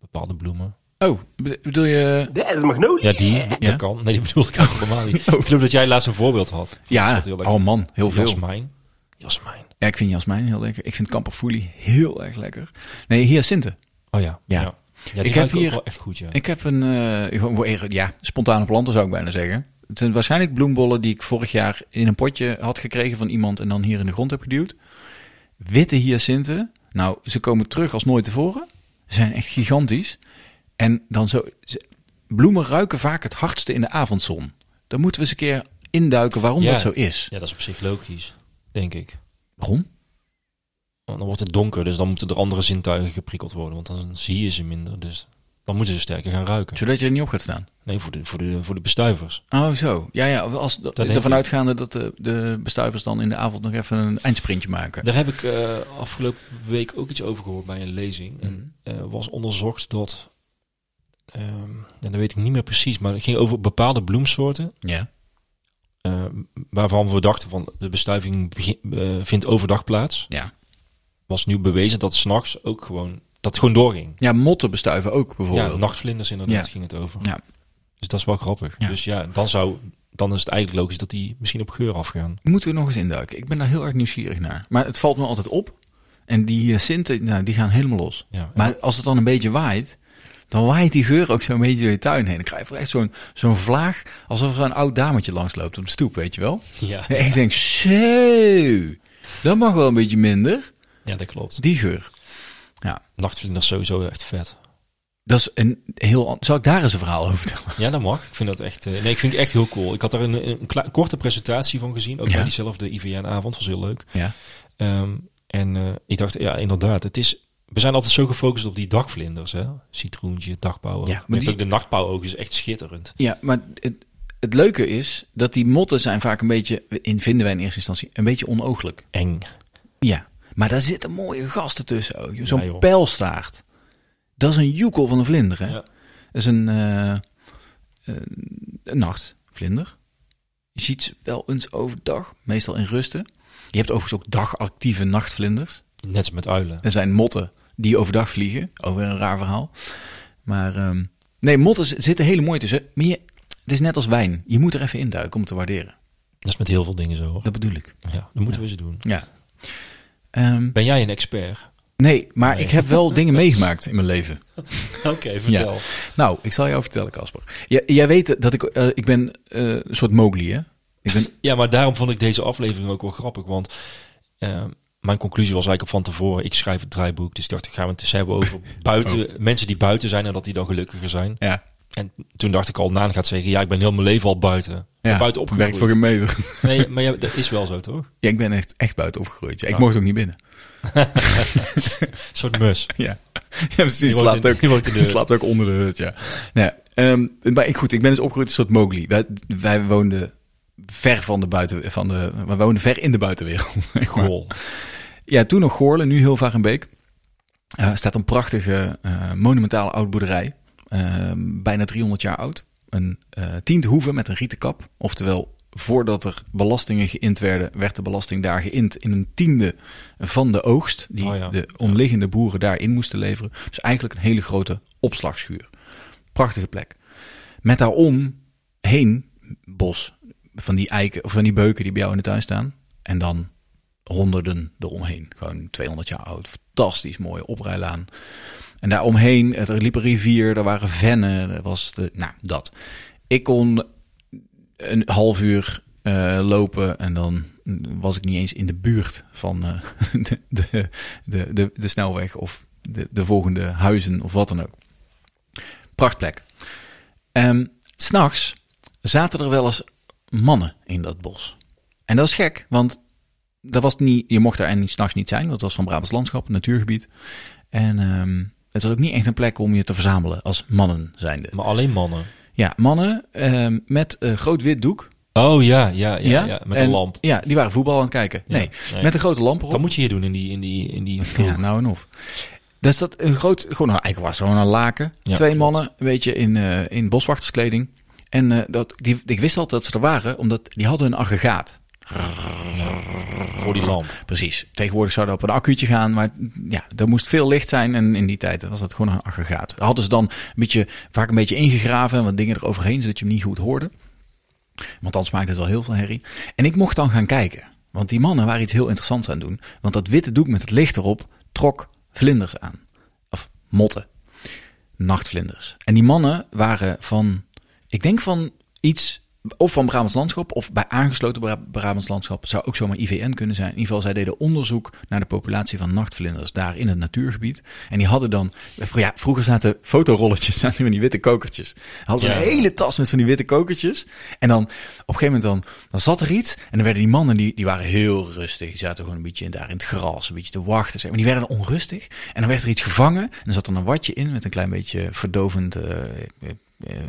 bepaalde bloemen. Oh, be- bedoel je... Dat is magnolia. Ja, die, die- Ja? dat kan. Nee, die bedoelde ik eigenlijk helemaal niet. Oh. Ik geloof dat jij laatst een voorbeeld had. Dat Ja, oh man, heel veel. Jasmijn. Jasmijn. Ja, ik vind jasmijn heel lekker. Ik vind kamperfoelie heel erg lekker. Nee, hyacinthe. Oh ja. Ja. Ja, ja die Ik heb ook hier- wel echt goed, ja. Ik heb een, eh, weer- ja, spontane planten zou ik bijna zeggen. Het zijn waarschijnlijk bloembollen die ik vorig jaar in een potje had gekregen van iemand en dan hier in de grond heb geduwd. Witte hyacinten. Nou, ze komen terug als nooit tevoren. Ze zijn echt gigantisch. En dan zo, bloemen ruiken vaak het hardste in de avondzon. Dan moeten we eens een keer induiken waarom Ja. dat zo is. Ja, dat is op zich logisch. Denk ik. Waarom? Want dan wordt het donker, dus dan moeten er andere zintuigen geprikkeld worden. Want dan zie je ze minder. Dus dan moeten ze sterker gaan ruiken. Zodat je er niet op gaat staan. Nee, voor de, voor de, voor de bestuivers. Oh, zo. Ja, ja. Als, denk ervan ik. uitgaande dat de, de bestuivers dan in de avond nog even een eindsprintje maken. Daar heb ik eh, afgelopen week ook iets over gehoord bij een lezing. En eh, was onderzocht dat, ehm en dat weet ik niet meer precies, maar het ging over bepaalde bloemsoorten. Ja. eh, waarvan we dachten van de bestuiving begin- eh, vindt overdag plaats. Ja. Was nu bewezen dat s'nachts ook gewoon, dat het gewoon doorging. Ja, motten bestuiven ook bijvoorbeeld. Ja, nachtvlinders inderdaad Ja. ging het over. Ja. Dus dat is wel grappig. Ja. Dus ja, dan zou, dan is het eigenlijk logisch dat die misschien op geur afgaan. Moeten we nog eens induiken. Ik ben daar heel erg nieuwsgierig naar. Maar het valt me altijd op. En die hyacinten, nou, die gaan helemaal los. Ja. Maar als het dan een beetje waait, dan waait die geur ook zo'n beetje door je tuin heen. Dan krijg je echt zo'n zo'n vlaag, alsof er een oud dametje langs loopt op de stoep, weet je wel. ja. En ik denk, zo, dat mag wel een beetje minder, ja, dat klopt. die geur. Ja, Nachtvlinders sowieso echt vet. dat is een heel... Zal ik daar eens een verhaal over vertellen? Ja, dat mag. Ik vind dat echt. eh, nee, ik vind het echt heel cool. Ik had er een, een korte presentatie van gezien. Ook Ja. bij diezelfde IVN-avond. Was heel leuk. Ja. Ehm, en eh, ik dacht, ja, inderdaad. Het is we zijn altijd zo gefocust op die dagvlinders, hè? Citroentje, dagpauw. Ja, maar die- ook de nachtpauwoog is echt schitterend. Ja, maar het, het leuke is dat die motten zijn vaak een beetje, in vinden wij in eerste instantie, een beetje onooglijk. Eng. Ja, maar daar zitten mooie gasten tussen ook. Zo'n Ja, pijlstaart. Dat is een joekel van een vlinder, hè? Ja. Dat is een, eh, eh, een nachtvlinder. Je ziet ze wel eens overdag, meestal in rusten. Je hebt overigens ook dagactieve nachtvlinders. Net als met uilen. Er zijn motten die overdag vliegen. Over een raar verhaal. Maar ehm, nee, motten zitten hele mooi tussen. Maar je, het is net als wijn. Je moet er even induiken om te waarderen. Dat is met heel veel dingen zo, hoor. Dat bedoel ik. Ja, dat moeten we eens doen. Ja. Ehm, Ben jij een expert? nee, maar Nee. ik heb wel dingen meegemaakt in mijn leven. Oké, vertel. Nou, ik zal jou vertellen, Casper. J- jij weet dat ik, eh, ik ben eh, een soort Mowgli, hè? Ik ben, Ja, maar daarom vond ik deze aflevering ook wel grappig. Want eh, mijn conclusie was eigenlijk op van tevoren. Ik schrijf het draaiboek. Dus ik dacht, gaan we het eens hebben over buiten, mensen die buiten zijn en dat die dan gelukkiger zijn. ja, En toen dacht ik al, Naan gaat zeggen, ja, ik ben heel mijn leven al buiten. Ik ja buiten opgegroeid. werkt voor een meter. Nee, maar ja, dat is wel zo, toch? Ja, ik ben echt, echt buiten opgegroeid. Ja. Ik Ja. mocht ook niet binnen. Een soort mus. Ja, ja precies. Die woont slaapt in- ook, die de slaapt ook onder de hut, ja. Nou, ehm, maar ik, goed, ik ben dus opgegroeid als een soort Mowgli. Wij, wij woonden ver van de buiten, van de, we woonden ver in de buitenwereld. Goal. Ja, toen nog Goorlen, nu Hilvarenbeek. Eh staat een prachtige eh, monumentale oude boerderij. Eh, bijna 300 jaar oud. Een eh tiende hoeve met een rieten kap. Oftewel, voordat er belastingen geïnd werden, werd de belasting daar geïnd in een tiende van de oogst. Die Oh ja. de omliggende boeren daarin moesten leveren. Dus eigenlijk een hele grote opslagschuur. Prachtige plek. Met daarom heen bos van die eiken of van die beuken die bij jou in de tuin staan. En dan honderden eromheen. Gewoon 200 jaar oud. Fantastisch mooie oprijlaan. En daaromheen, er liep een rivier, er waren vennen, er was de, nou, dat. Ik kon een half uur eh, lopen en dan was ik niet eens in de buurt van eh, de, de, de, de, snelweg of de, de volgende huizen of wat dan ook. Prachtplek. S S'nachts zaten er wel eens mannen in dat bos. En dat is gek, want dat was niet, je mocht daar en s'nachts niet zijn, want het was van Brabants landschap, een natuurgebied. En ehm, het was ook niet echt een plek om je te verzamelen als mannen zijnde. Maar alleen mannen. Ja, mannen ehm, met een groot wit doek. Oh ja, ja, ja, ja, met en- een lamp. Ja, die waren voetbal aan het kijken. Ja, Nee, nee. met een grote lamp erop. Dat moet je hier doen in die, in die, in die Ja, nou en of. Dus dat een groot, gewoon, nou, eigenlijk was gewoon een laken. Twee mannen, een beetje in, eh, in boswachterskleding. En eh, dat, die, ik wist altijd dat ze er waren, omdat die hadden een aggregaat. voor die lamp. Precies. Tegenwoordig zou dat op een accuutje gaan, maar ja, er moest veel licht zijn. En in die tijd was dat gewoon een aggregaat. Daar hadden ze dan een beetje, vaak een beetje ingegraven en wat dingen eroverheen, zodat je hem niet goed hoorde. Want anders maakte het wel heel veel herrie. En ik mocht dan gaan kijken. Want die mannen waren iets heel interessants aan het doen. Want dat witte doek met het licht erop trok vlinders aan. Of motten. Nachtvlinders. En die mannen waren van, ik denk van iets, of van Brabants Landschap, of bij aangesloten Bra- Brabants Landschap, zou ook zomaar IVN kunnen zijn. In ieder geval, zij deden onderzoek naar de populatie van nachtvlinders daar in het natuurgebied. En die hadden dan, ja, vroeger zaten fotorolletjes, zaten van die witte kokertjes. Hadden ze Ja. een hele tas met van die witte kokertjes. En dan, op een gegeven moment dan, dan zat er iets. En dan werden die mannen, die, die waren heel rustig. Die zaten gewoon een beetje in, daar in het gras, een beetje te wachten. zeg Maar die werden onrustig. En dan werd er iets gevangen. En er zat dan een watje in met een klein beetje verdovend eh,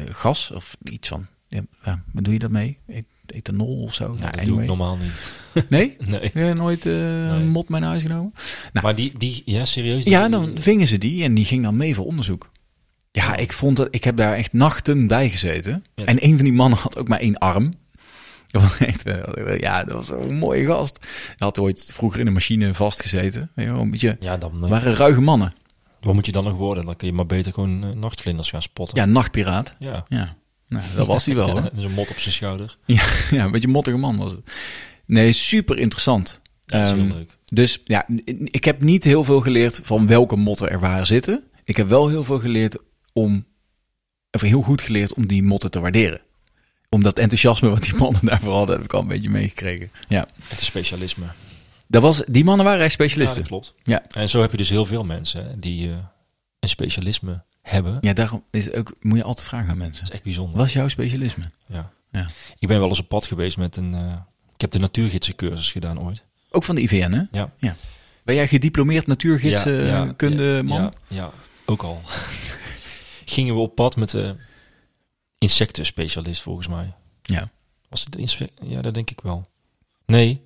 gas. Of iets van, ja, wat doe je dat mee? Et- Ethanol of zo? Nou, Nou, dat doe ik normaal niet. Nee? Nee. Heb je nooit eh, een mot naar huis genomen? Nou, Maar die, die, ja, serieus? Die- ja, dan vingen ze die en die ging dan mee voor onderzoek. Ja, ik vond dat, ik heb daar echt nachten bij gezeten. Ja. En een van die mannen had ook maar één arm. Dat was echt, wel- ja, dat was zo'n mooie gast. Hij had ooit vroeger in een machine vastgezeten. Weet je wel, Een beetje, Ja, dan, eh, waren ruige mannen. Wat moet je dan nog worden? Dan kun je maar beter gewoon eh, nachtvlinders gaan spotten. Ja, nachtpiraat. Ja. Ja, nou, dat was hij wel hoor. Met een mot op zijn schouder. Ja, ja, een beetje een mottige man was het. Nee, super interessant. Ja, dat is heel Ehm, leuk. Dus ja, ik heb niet heel veel geleerd van welke motten er waar zitten. Ik heb wel heel veel geleerd om, of heel goed geleerd om die motten te waarderen. Om dat enthousiasme wat die mannen daarvoor hadden, heb ik al een beetje meegekregen. Ja, Het is specialisme. Dat was, die mannen waren echt Ja, specialisten. dat klopt. Ja. En zo heb je dus heel veel mensen die eh, een specialisme hebben. Ja, daarom is ook, moet je altijd vragen aan mensen. Dat is echt bijzonder. Wat is jouw specialisme? Ja. Ja. Ik ben wel eens op pad geweest met een... eh, ik heb de natuurgidsencursus gedaan ooit. Ook van de IVN, hè? Ja. Ja. Ben jij gediplomeerd natuurgidskunde ja, man? Ja, ja, ook al. Gingen we op pad met de insectenspecialist volgens mij. Ja. Was het de Ja, dat denk ik wel. Nee.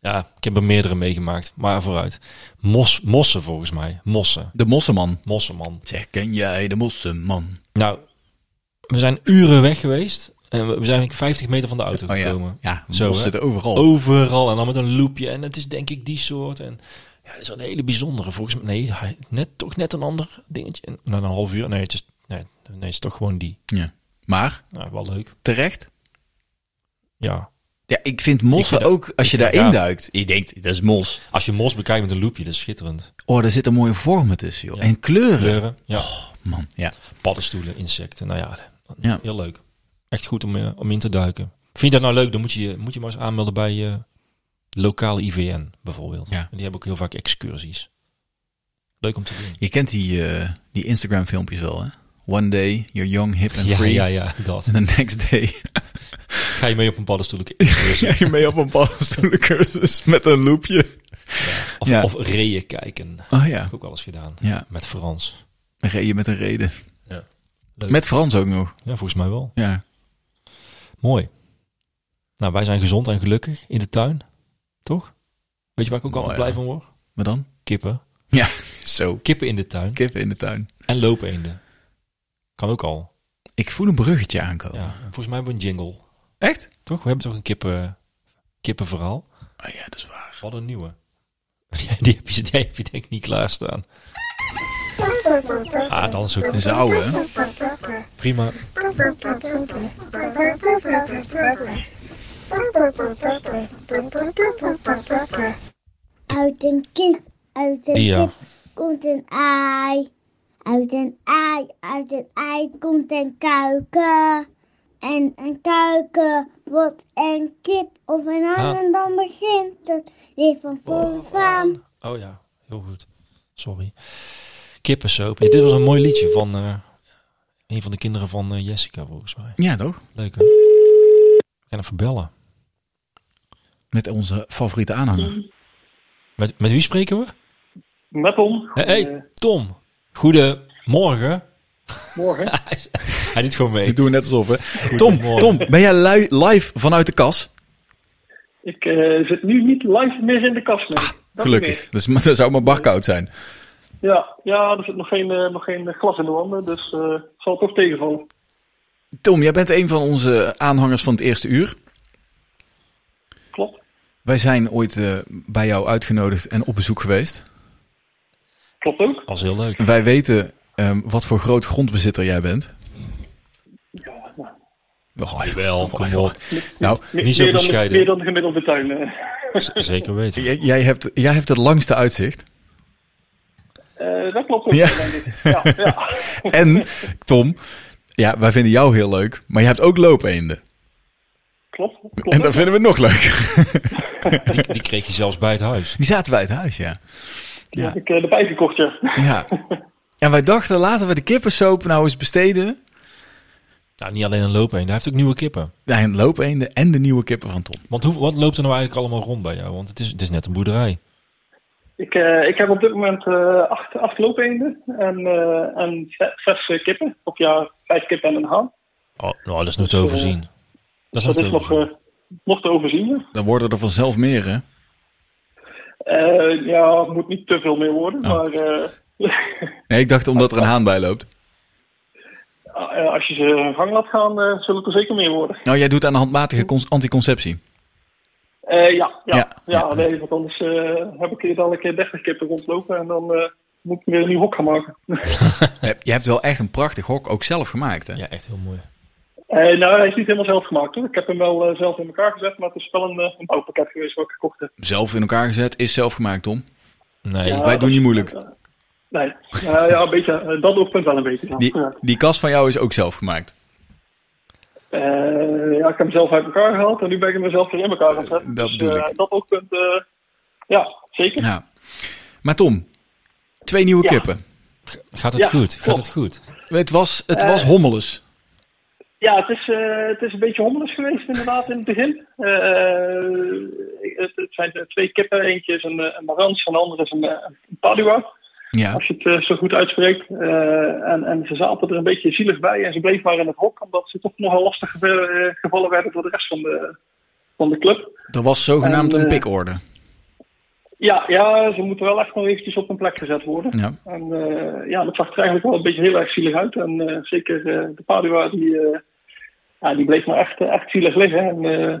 Ja, ik heb er meerdere meegemaakt. Maar vooruit. Mos, mossen volgens mij. Mossen. De Mosseman. Mossenman. Zeg, ken jij de Mosseman? Nou, we zijn uren weg geweest. En we zijn 50 meter van de auto Oh ja, gekomen. ja Zo, hè? zitten overal. Overal. En dan met een loopje. En het is denk ik die soort. En ja, dat is wel een hele bijzondere. Volgens mij. Nee, net, toch net een ander dingetje. En na een half uur. Nee, het is, nee, nee, het is toch gewoon die. Ja. Maar, Nou, wel leuk. terecht. Ja. Ja, ik vind mossen Ik vind ook, als je daarin duikt. Je denkt, dat is mos. Als je mos bekijkt met een loopje, dat is schitterend. Oh, daar zitten mooie vormen tussen, joh. Ja. En kleuren. Kleuren. Ja. Man, ja. Paddenstoelen, insecten. Nou ja, Ja. heel leuk. Echt goed om, eh, om in te duiken. Vind je dat nou leuk, dan moet je moet je maar eens aanmelden bij de lokale IVN bijvoorbeeld. Ja. En die hebben ook heel vaak excursies. Leuk om te doen. Je kent die, eh, die Instagram filmpjes wel, hè? One day, you're young, hip and Ja, free. ja, ja, dat. En the next day Ga je mee op een paddenstoel excursie? ga je mee op een paddenstoelencursus met een loopje. Of, Ja. of reeën kijken. Oh Heb ja, ik ook eens gedaan. ja. Met Frans. Je met een reden. Leuk. Met Frans ook nog. Ja, volgens mij wel. Ja. Mooi. Nou, wij zijn gezond en gelukkig in de tuin. Toch? Weet je waar ik ook altijd Oh, ja. blij van word? Maar dan? Kippen. Ja, zo. Kippen in de tuin. Kippen in de tuin. En loopeenden. Kan ook al. Ik voel een bruggetje aankomen. Ja. En volgens mij hebben we een jingle. Echt? Toch? We hebben toch een kippen, kippenverhaal? Oh ja, dat is waar. Wat een nieuwe. Die heb je, die heb je denk ik niet klaarstaan. Ah, dan is ook Dat is de oude, hè? prima. Uit een kip, uit een ja. kip komt een ei. Uit een ei, uit een ei komt een kuiken. En een kuiken wordt een kip of een haan Ah. en dan begint het weer van vooraan. Oh ja, heel goed. Sorry. Kippensoep. Ja, dit was een mooi liedje van eh, een van de kinderen van eh, Jessica, volgens mij. Ja, toch? Leuk hè? We gaan even bellen. Met onze favoriete aanhanger. Met, met wie spreken we? Met Tom. Hé, hey, Tom. Goedemorgen. morgen. Hij doet gewoon mee. Ik doe net alsof, hè. Tom. Tom, ben jij lui- live vanuit de kas? Ik eh, zit nu niet live meer in de kast. Nee. Dat Gelukkig. Dus, dat zou maar barkoud zijn. Ja, ja, er zit nog geen, eh, nog geen glas in de wanden, dus eh, het zal toch tegenvallen. Tom, jij bent een van onze aanhangers van het eerste uur. Klopt. Wij zijn ooit bij jou uitgenodigd en op bezoek geweest. Klopt ook. was heel leuk. Wij weten ehm, wat voor groot grondbezitter jij bent. Oh, Wel, kom op. Nou, Me- Niet zo meer, dan, bescheiden. meer dan de gemiddelde tuin. eh. Zeker weten. jij, jij, hebt, jij hebt het langste uitzicht. Eh, dat klopt ook, Ja. Ja, ja. En, Tom, ja, wij vinden jou heel leuk, maar je hebt ook loopeenden. klopt. klopt En dat vinden we nog leuk. Die, die kreeg je zelfs bij het huis. Die zaten bij het huis, ja. Die heb ik eh, erbij gekocht, ja. Ja. En wij dachten, laten we de kippensoep nou eens besteden. Nou, niet alleen een loopeen. Hij heeft ook nieuwe kippen. Ja, een loopeenden en de nieuwe kippen van Tom. Want hoe, wat loopt er nou eigenlijk allemaal rond bij jou? Want het is, het is net een boerderij. Ik, eh, ik heb op dit moment eh, acht, acht loopeenden en, eh, en zes, zes, eh, kippen. Of ja, vijf kippen en een haan. Oh, nou, dat is nog te overzien. Dat is nog te is nog, overzien. eh, nog te overzien. ja. Dan worden er vanzelf meer, hè? Eh, ja, het moet niet te veel meer worden, Oh. maar eh, Nee, ik dacht omdat er een haan bij loopt. eh, als je ze gang laat gaan, eh, zullen het er zeker meer worden. Nou, jij doet aan de handmatige anticonceptie. Eh, ja, ja, Ja, ja, ja. nee, want anders eh, heb ik hier dadelijk eh, 30 kippen rondlopen en dan eh, moet ik weer een nieuw hok gaan maken. Je je hebt wel echt een prachtig hok ook zelf gemaakt, hè? Ja, echt heel mooi. Eh, nou, hij is niet helemaal zelf gemaakt hoor. Ik heb hem wel eh, zelf in elkaar gezet, maar het is wel een, eh, een bouwpakket geweest wat ik gekocht heb. Zelf in elkaar gezet, is zelf gemaakt, Tom. Nee, Ja. Wij doen niet moeilijk. Nee, Eh, ja, een beetje, eh, dat oogpunt wel een beetje. Ja. Die, Ja. die kast van jou is ook zelf gemaakt. Eh, ja, ik heb hem zelf uit elkaar gehaald en nu ben ik hem er zelf weer in elkaar gaan zetten. Dat dus eh, ik. dat oogpunt, eh, ja, zeker. Ja. Maar Tom, twee nieuwe Ja. kippen. gaat het Ja, goed? Gaat het goed? Het was, het Eh. was hommeles. Ja, het is, eh, het is een beetje hommeles geweest inderdaad in het begin. Eh, het, het zijn twee kippen. Eentje is een, een Marans en de andere is een, een Padua. Ja. Als je het eh, zo goed uitspreekt. En, en ze zaten er een beetje zielig bij. En ze bleef maar in het hok. Omdat ze toch nogal lastig gevallen werden door de rest van de, van de club. Er was zogenaamd En, een pikorde. Ja, ja, ze moeten wel echt nog eventjes op een plek gezet worden. Ja. En ja, dat zag er eigenlijk wel een beetje heel erg zielig uit. En zeker de Padua, die, ja, die bleef maar echt, eh, echt zielig liggen. En eh,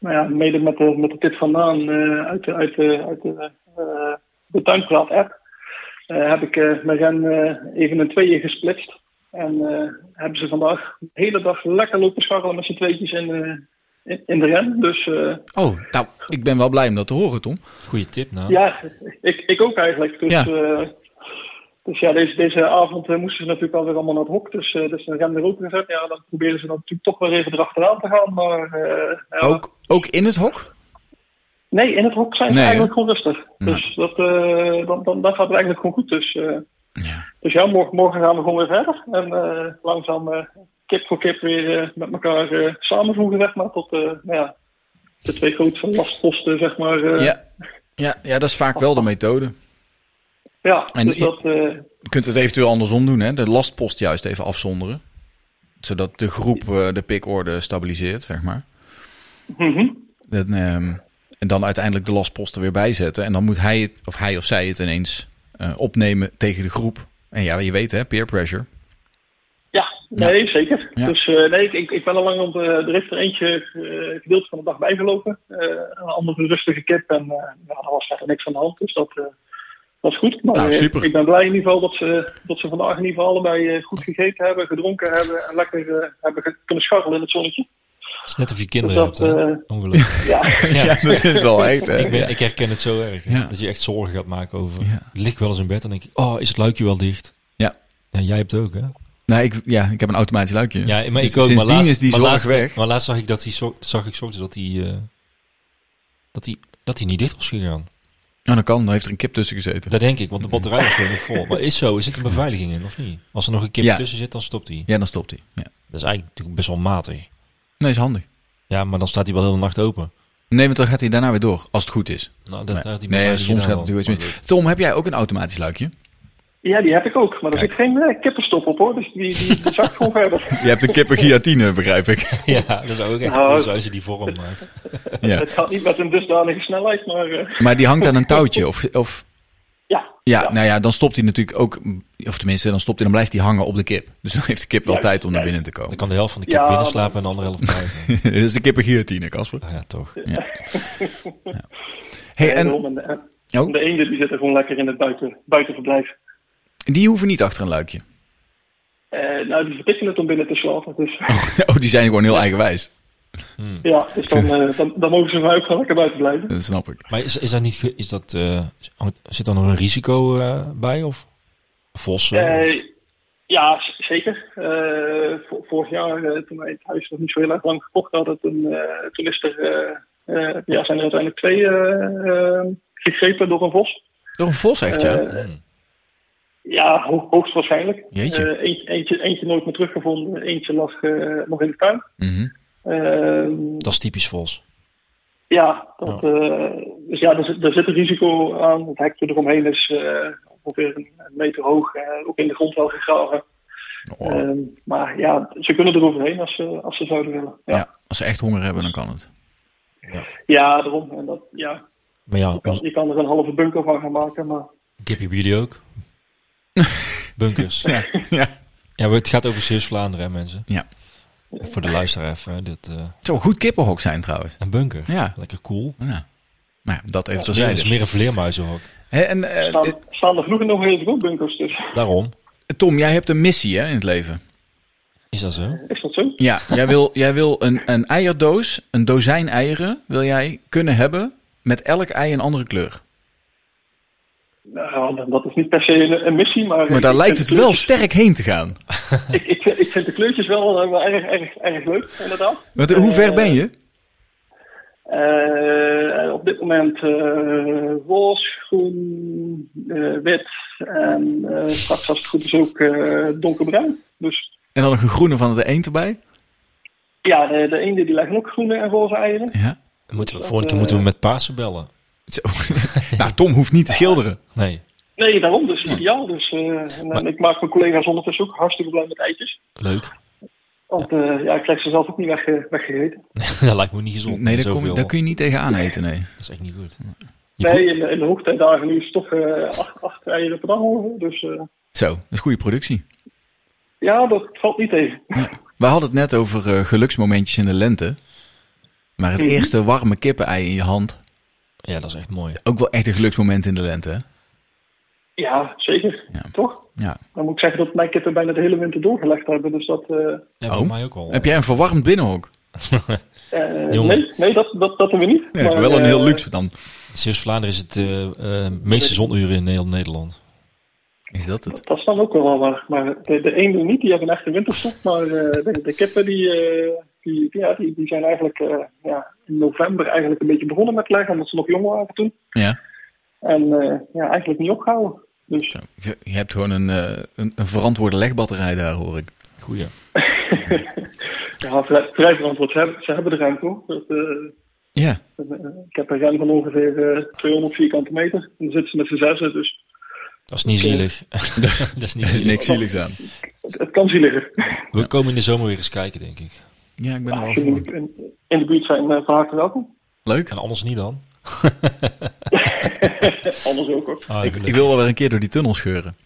nou ja, mede met de, met de tip vandaan eh, uit de, uit de, uit de, de Tuinpraat-app... eh, heb ik eh mijn ren eh, even in tweeën gesplitst. En eh, hebben ze vandaag de hele dag lekker lopen scharrelen met z'n tweetjes in, eh, in, in de ren. Dus eh, Oh, nou, ik ben wel blij om dat te horen, Tom. Goeie tip, nou. ja, ik, ik ook eigenlijk. Dus Ja. Dus ja deze, deze avond eh, moesten ze natuurlijk alweer allemaal naar het hok. Dus, eh dus een rem er ook gezet. Ja, dan proberen ze dan natuurlijk toch wel even erachteraan te gaan. Maar eh, ja, Ook, ook in het hok? nee, in het hok zijn ze Nee, eigenlijk gewoon rustig. Dus dat, dan, dan, dan gaat het eigenlijk gewoon goed. Dus, Ja. dus ja, morgen, morgen gaan we gewoon weer verder. En langzaam kip voor kip weer met elkaar samenvoegen, zeg maar. Tot nou ja, de twee grootste lastposten, zeg maar. Ja. Ja, ja, dat is vaak wel de methode. Ja, En dus dat... eh, Je kunt het eventueel andersom doen, hè? de lastpost juist even afzonderen. Zodat de groep eh, de pikorde stabiliseert, zeg maar. mhm. Dat, ehm, en dan uiteindelijk de lastposten weer bijzetten. En dan moet hij het, of hij of zij het ineens eh, opnemen tegen de groep. En ja, je weet hè, peer pressure. Ja, nee, zeker. Ja. Dus nee, ik, ik, ben al lang op de, er er eentje eh, gedeelte van de dag bijgelopen. Een andere rustige kip en uh, ja, er was verder niks aan de hand. Dus dat, dat is goed. Maar Nou, eh, super. ik ben blij in ieder geval dat ze, dat ze vandaag in ieder geval allebei eh, goed gegeten hebben, gedronken hebben en lekker eh, hebben kunnen scharrelen in het zonnetje. Het is net of je Dus kinderen dat, hebt, hè? eh, Ongelukkig. ja, Ja, dat is wel echt. Hè? Ik, ben, ik herken het zo erg. Ja. Dat je echt zorgen gaat maken over. Ja. Ik lig wel eens in bed en denk ik, oh, is het luikje wel dicht? Ja. Ja, jij hebt het ook, hè? Nou, ik, ja, ik heb een automatisch luikje. Ja, maar Dus ik ook. Maar laatst, is die maar laatst, weg. Maar laatst zag ik dat hij, zo- zag ik ochtends dat hij, eh, dat hij, dat hij niet dicht was gegaan. Nou, dat kan. Dan heeft er een kip tussen gezeten. Dat denk ik, want de batterij was nog vol. Maar is zo, is het een beveiliging in of niet? Als er nog een kip Ja. tussen zit, dan stopt hij. Ja, dan stopt hij. Ja. Dat is eigenlijk natuurlijk best wel matig. Nee, is handig. Ja, maar dan staat hij wel de hele nacht open. Nee, want dan gaat hij daarna weer door. Als het goed is. Nou, dat Nee, nee soms gaat het natuurlijk. Tom, heb jij ook een automatisch luikje? Ja, die heb ik ook. Maar er Kijk. zit geen eh, kippenstop op hoor. Dus die, die, die zakt gewoon verder. Je hebt een kippenguillotine, begrijp ik. Ja, dat zou ook echt Nou, cool zijn als je die vorm maakt. Ja. Het gaat niet met een dusdanige snelheid, maar eh, Maar die hangt aan een touwtje. Of, of, ja. ja, nou ja, dan stopt hij natuurlijk ook... Of tenminste, dan stopt hij, dan blijft hij hangen op de kip. Dus dan heeft de kip wel tijd om naar binnen te Dan komen. kan de helft van de kip Ja, binnen slapen en de andere helft buiten. Dit is de kippenguillotine, Casper. Ah, ja, toch. Hey, Eh, en. En, eh, oh, De eenden die zitten gewoon lekker in het buiten, buitenverblijf. Die hoeven niet achter een luikje. Eh, nou, die vertikken het om binnen te slapen. Dus Oh, die zijn gewoon heel eigenwijs. ja, dus dan, eh, dan, dan mogen ze van ook gewoon lekker buiten blijven. Dat snap ik. Maar is, is dat niet, is dat, eh, zit daar nog een risico eh, bij? Of vossen? Eh, ja, zeker. Eh, vo- vorig jaar, eh, toen wij het huis nog niet zo heel erg lang gekocht hadden, toen, eh, toen is er, ja, zijn er uiteindelijk twee gegrepen door een vos. Door een vos echt, ja. Hmm. Ja, ho- hoogstwaarschijnlijk. Jeetje. Eh, eentje, eentje, eentje nooit meer teruggevonden, eentje lag eh, nog in de tuin. Mhm. Ehm, Dat is typisch vos. Ja, dat, eh, dus ja, er zit, er zit een risico aan. Het hek eromheen is eh, ongeveer een meter hoog, eh, ook in de grond wel gegraven. Oh, Ehm, maar ja, ze kunnen er overheen als ze, als ze zouden willen. Ja, ja, als ze echt honger hebben, dan kan het. ja daarom. En dat, ja, Maar ja, je, kan, je er een halve bunker van gaan maken, maar kip hebben jullie ook. Bunkers. Ja, ja. Ja, het gaat over Zeeuws-Vlaanderen, hè, mensen. Ja. Voor de luisteraar even, dit, eh, Het zou een goed kippenhok zijn trouwens. een bunker. Ja. Lekker cool. Ja. Nou, ja, dat even Het is terzijde. meer een vleermuizenhok. Hè, en, eh, staan, dit- staan er genoeg nog heel veel bunkers. Dus Daarom. Tom, jij hebt een missie hè, in het leven. Is dat zo? is dat zo? Ja, jij wil, jij wil een, een eierdoos, een dozijn eieren, wil jij kunnen hebben met elk ei een andere kleur. Nou, dat is niet per se een, een missie, maar... Maar daar ik lijkt het de wel sterk heen te gaan. Ik, ik, vind- ik vind de kleurtjes wel, eh, wel erg, erg, erg leuk, inderdaad. Hoe ver ben je? Eh, op dit moment eh roze, groen, eh, wit en eh, straks als het goed is ook eh, donkerbruin. Dus En dan nog een groene van het eend erbij. Ja, de, de eenden die leggen ook groene en roze eieren. Ja. Moeten we, volgende keer moeten we met Pasen bellen. Zo. nou, Tom hoeft niet te schilderen. Nee, Nee, daarom dus ideaal. Dus, eh, en, eh, ik maak mijn collega's ondertussen ook hartstikke blij met eitjes. leuk. Want eh, ja, ik krijg ze zelf ook niet wegge- weggegeten. dat lijkt me niet gezond. Nee, daar, kom, daar kun je niet tegenaan eten, nee. Dat is echt niet goed. Je Nee, in de, in de hoogtijdagen nu is het toch eh, acht, acht eieren per dag. Dus eh, Zo, dat is goede productie. ja, dat valt niet tegen. We hadden het net over eh, geluksmomentjes in de lente. Maar het Mhm. eerste warme kippenei in je hand, Ja, dat is echt mooi. ook wel echt een geluksmoment in de lente, hè? Ja, zeker. Ja. Toch? Ja. Dan moet ik zeggen dat mijn kippen bijna de hele winter doorgelegd hebben. Dus dat... eh, Ja, Oh. voor mij ook al. Heb jij een verwarmd binnenhok? eh, Jongen. nee, nee dat, dat, dat hebben we niet. Ja, Maar, wel een heel eh, luxe dan. Zeeuws-Vlaanderen is het eh, eh, meeste zonuren in heel Nederland. Is dat het? Dat is dan ook wel wel waar. Maar de, de eenden niet, die hebben echt een winterstop. Maar eh, de, de kippen, die, eh, die, ja, die, die zijn eigenlijk eh, ja, in november eigenlijk een beetje begonnen met leggen. Omdat ze nog jong waren toen. Ja. En eh, ja, eigenlijk niet opgehouden. Dus Zo. Je hebt gewoon een, eh, een, een verantwoorde legbatterij daar, hoor ik. Goeie. ja, vrij, vrij verantwoord. Ze hebben, ze hebben de ruimte hoor. Dat, eh, Ja. ik heb een ruim van ongeveer eh, 200 vierkante meter. En dan zitten ze met z'n zessen. Dus Dat is niet zielig. dat is niet Er is niks zieligs aan. het, het kan zieliger. We komen in de zomer weer eens kijken, denk ik. Ja, ik ben er wel voor. in, in de buurt zijn, uh, van harte welkom. Leuk. En anders niet dan. Anders ook hoor. Ah, Ik, ik wil wel weer een keer door die tunnel scheuren.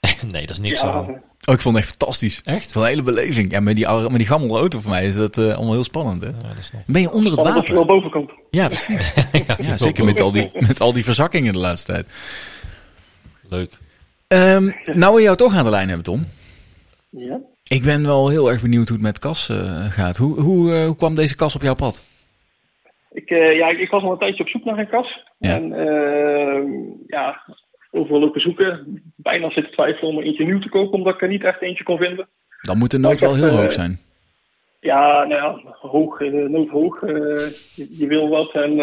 nee, dat is niks Ja, aan. eh, Oh, ik vond het echt fantastisch. Echt? Van een hele beleving. Ja, met die, oude- met die gammele auto voor mij is dat eh, allemaal heel spannend, hè? Ja, dat is nog. Ben je onder het spannend als je wel water? boven komt. Ja, precies. Ja, Ja, zeker met al, die, met al die verzakkingen de laatste tijd. Leuk. Ehm, nou we jou toch aan de lijn hebben, Tom. Ja. Ik ben wel heel erg benieuwd hoe het met Cas eh, gaat. Hoe, hoe, eh, hoe kwam deze kas op jouw pad? Ik, eh, ja, ik, ik was al een tijdje op zoek naar een kas. Ja. En eh, ja, overal lopen zoeken. Bijna zit te twijfelen om er eentje nieuw te kopen, omdat ik er niet echt eentje kon vinden. Dan moet de nood wel heel hoog zijn. Ja, nou ja, hoog, eh, nood hoog. eh, je, je wil wat en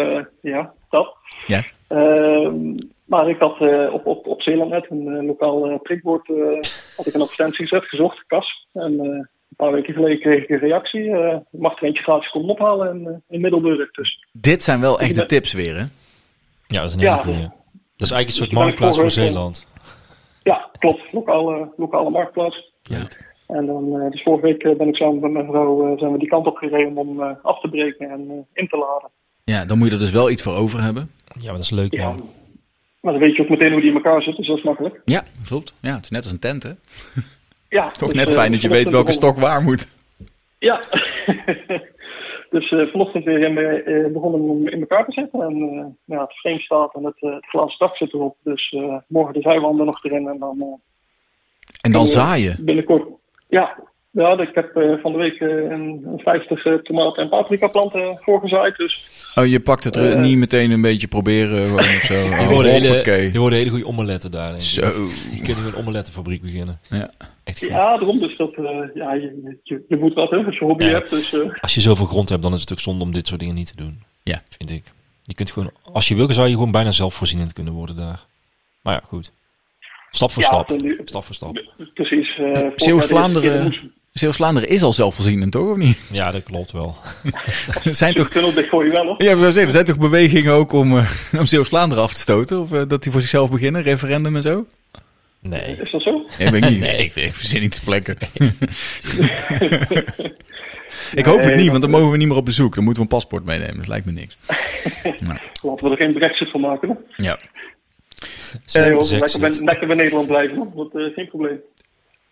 ja, dat. Ja. Ehm, maar ik had eh, op, op, op Zeelandnet, een eh, lokaal prikbord, eh, had ik een advertentie gezet, gezocht, kas. En eh, een paar weken geleden kreeg ik een reactie. eh ik mag er eentje gratis komen ophalen in, in Middelburg. Dus Dit zijn wel echt de ben- tips weer, hè? Ja, dat is een hele Ja. goeie. Dat is eigenlijk een soort marktplaats voor Zeeland. ja, klopt. Lokale, lokale marktplaats. Leuk. En dan, eh, dus vorige week ben ik samen met mijn vrouw eh, zijn we die kant op gereden om eh, af te breken en eh, in te laden. Ja, dan moet je er dus wel iets voor over hebben. Ja, maar dat is leuk, Ja. Maar dan weet je ook meteen hoe die in elkaar zit, dus dat is makkelijk. Ja, klopt. Ja, het is net als een tent, hè? Ja, Toch dus, net eh, fijn dat je weet welke stok waar moet. Ja. dus eh, vanochtend weer in, eh, begonnen om in elkaar te zetten. En ja, het frame staat en het, het glazen dak zit erop. Dus morgen de zijwanden nog erin en dan En dan zaaien. binnenkort. Ja, ja ik heb eh, van de week eh, een, een 50 eh, tomaat- en paprika planten voorgezaaid. Dus Oh, je pakt het er niet meteen een beetje proberen gewoon of zo. Die Oh, worden, hele, die worden hele goede omeletten daar. Denk ik. Zo. Je kunt nu een omelettenfabriek beginnen. Ja. Echt goed. ja, daarom. Dus dat, eh, ja, je, je, je moet wat hè, als je hobby Ja. hebt. Dus Als je zoveel grond hebt, dan is het ook zonde om dit soort dingen niet te doen. Ja. Vind ik. Je kunt gewoon, als je wil, zou je gewoon bijna zelfvoorzienend kunnen worden daar. Maar ja, goed. Stap voor Ja, stap. Stap voor stap. precies. eh, Zeeuws-Vlaanderen moest- Zeeuws-Vlaanderen is al zelfvoorzienend, toch? Of niet? Ja, dat klopt wel. Er zijn toch, tunnel dicht voor je wel, hoor. ja, wou zeggen, er zijn toch bewegingen ook om, eh, om Zeeuws-Vlaanderen af te stoten? Of eh, dat die voor zichzelf beginnen, referendum en zo? Nee. Is dat zo? Ja, weet ik niet. Nee. Ik, ik verzin niet te plekken. ik hoop het Nee, niet, want dan mogen we niet meer op bezoek. Dan moeten we een paspoort meenemen. Dat lijkt me niks. Laten we er geen brexit van maken. Hè? Ja. Nee, hoor, lekker, bij, lekker bij Nederland blijven. hoor. Dat is geen probleem.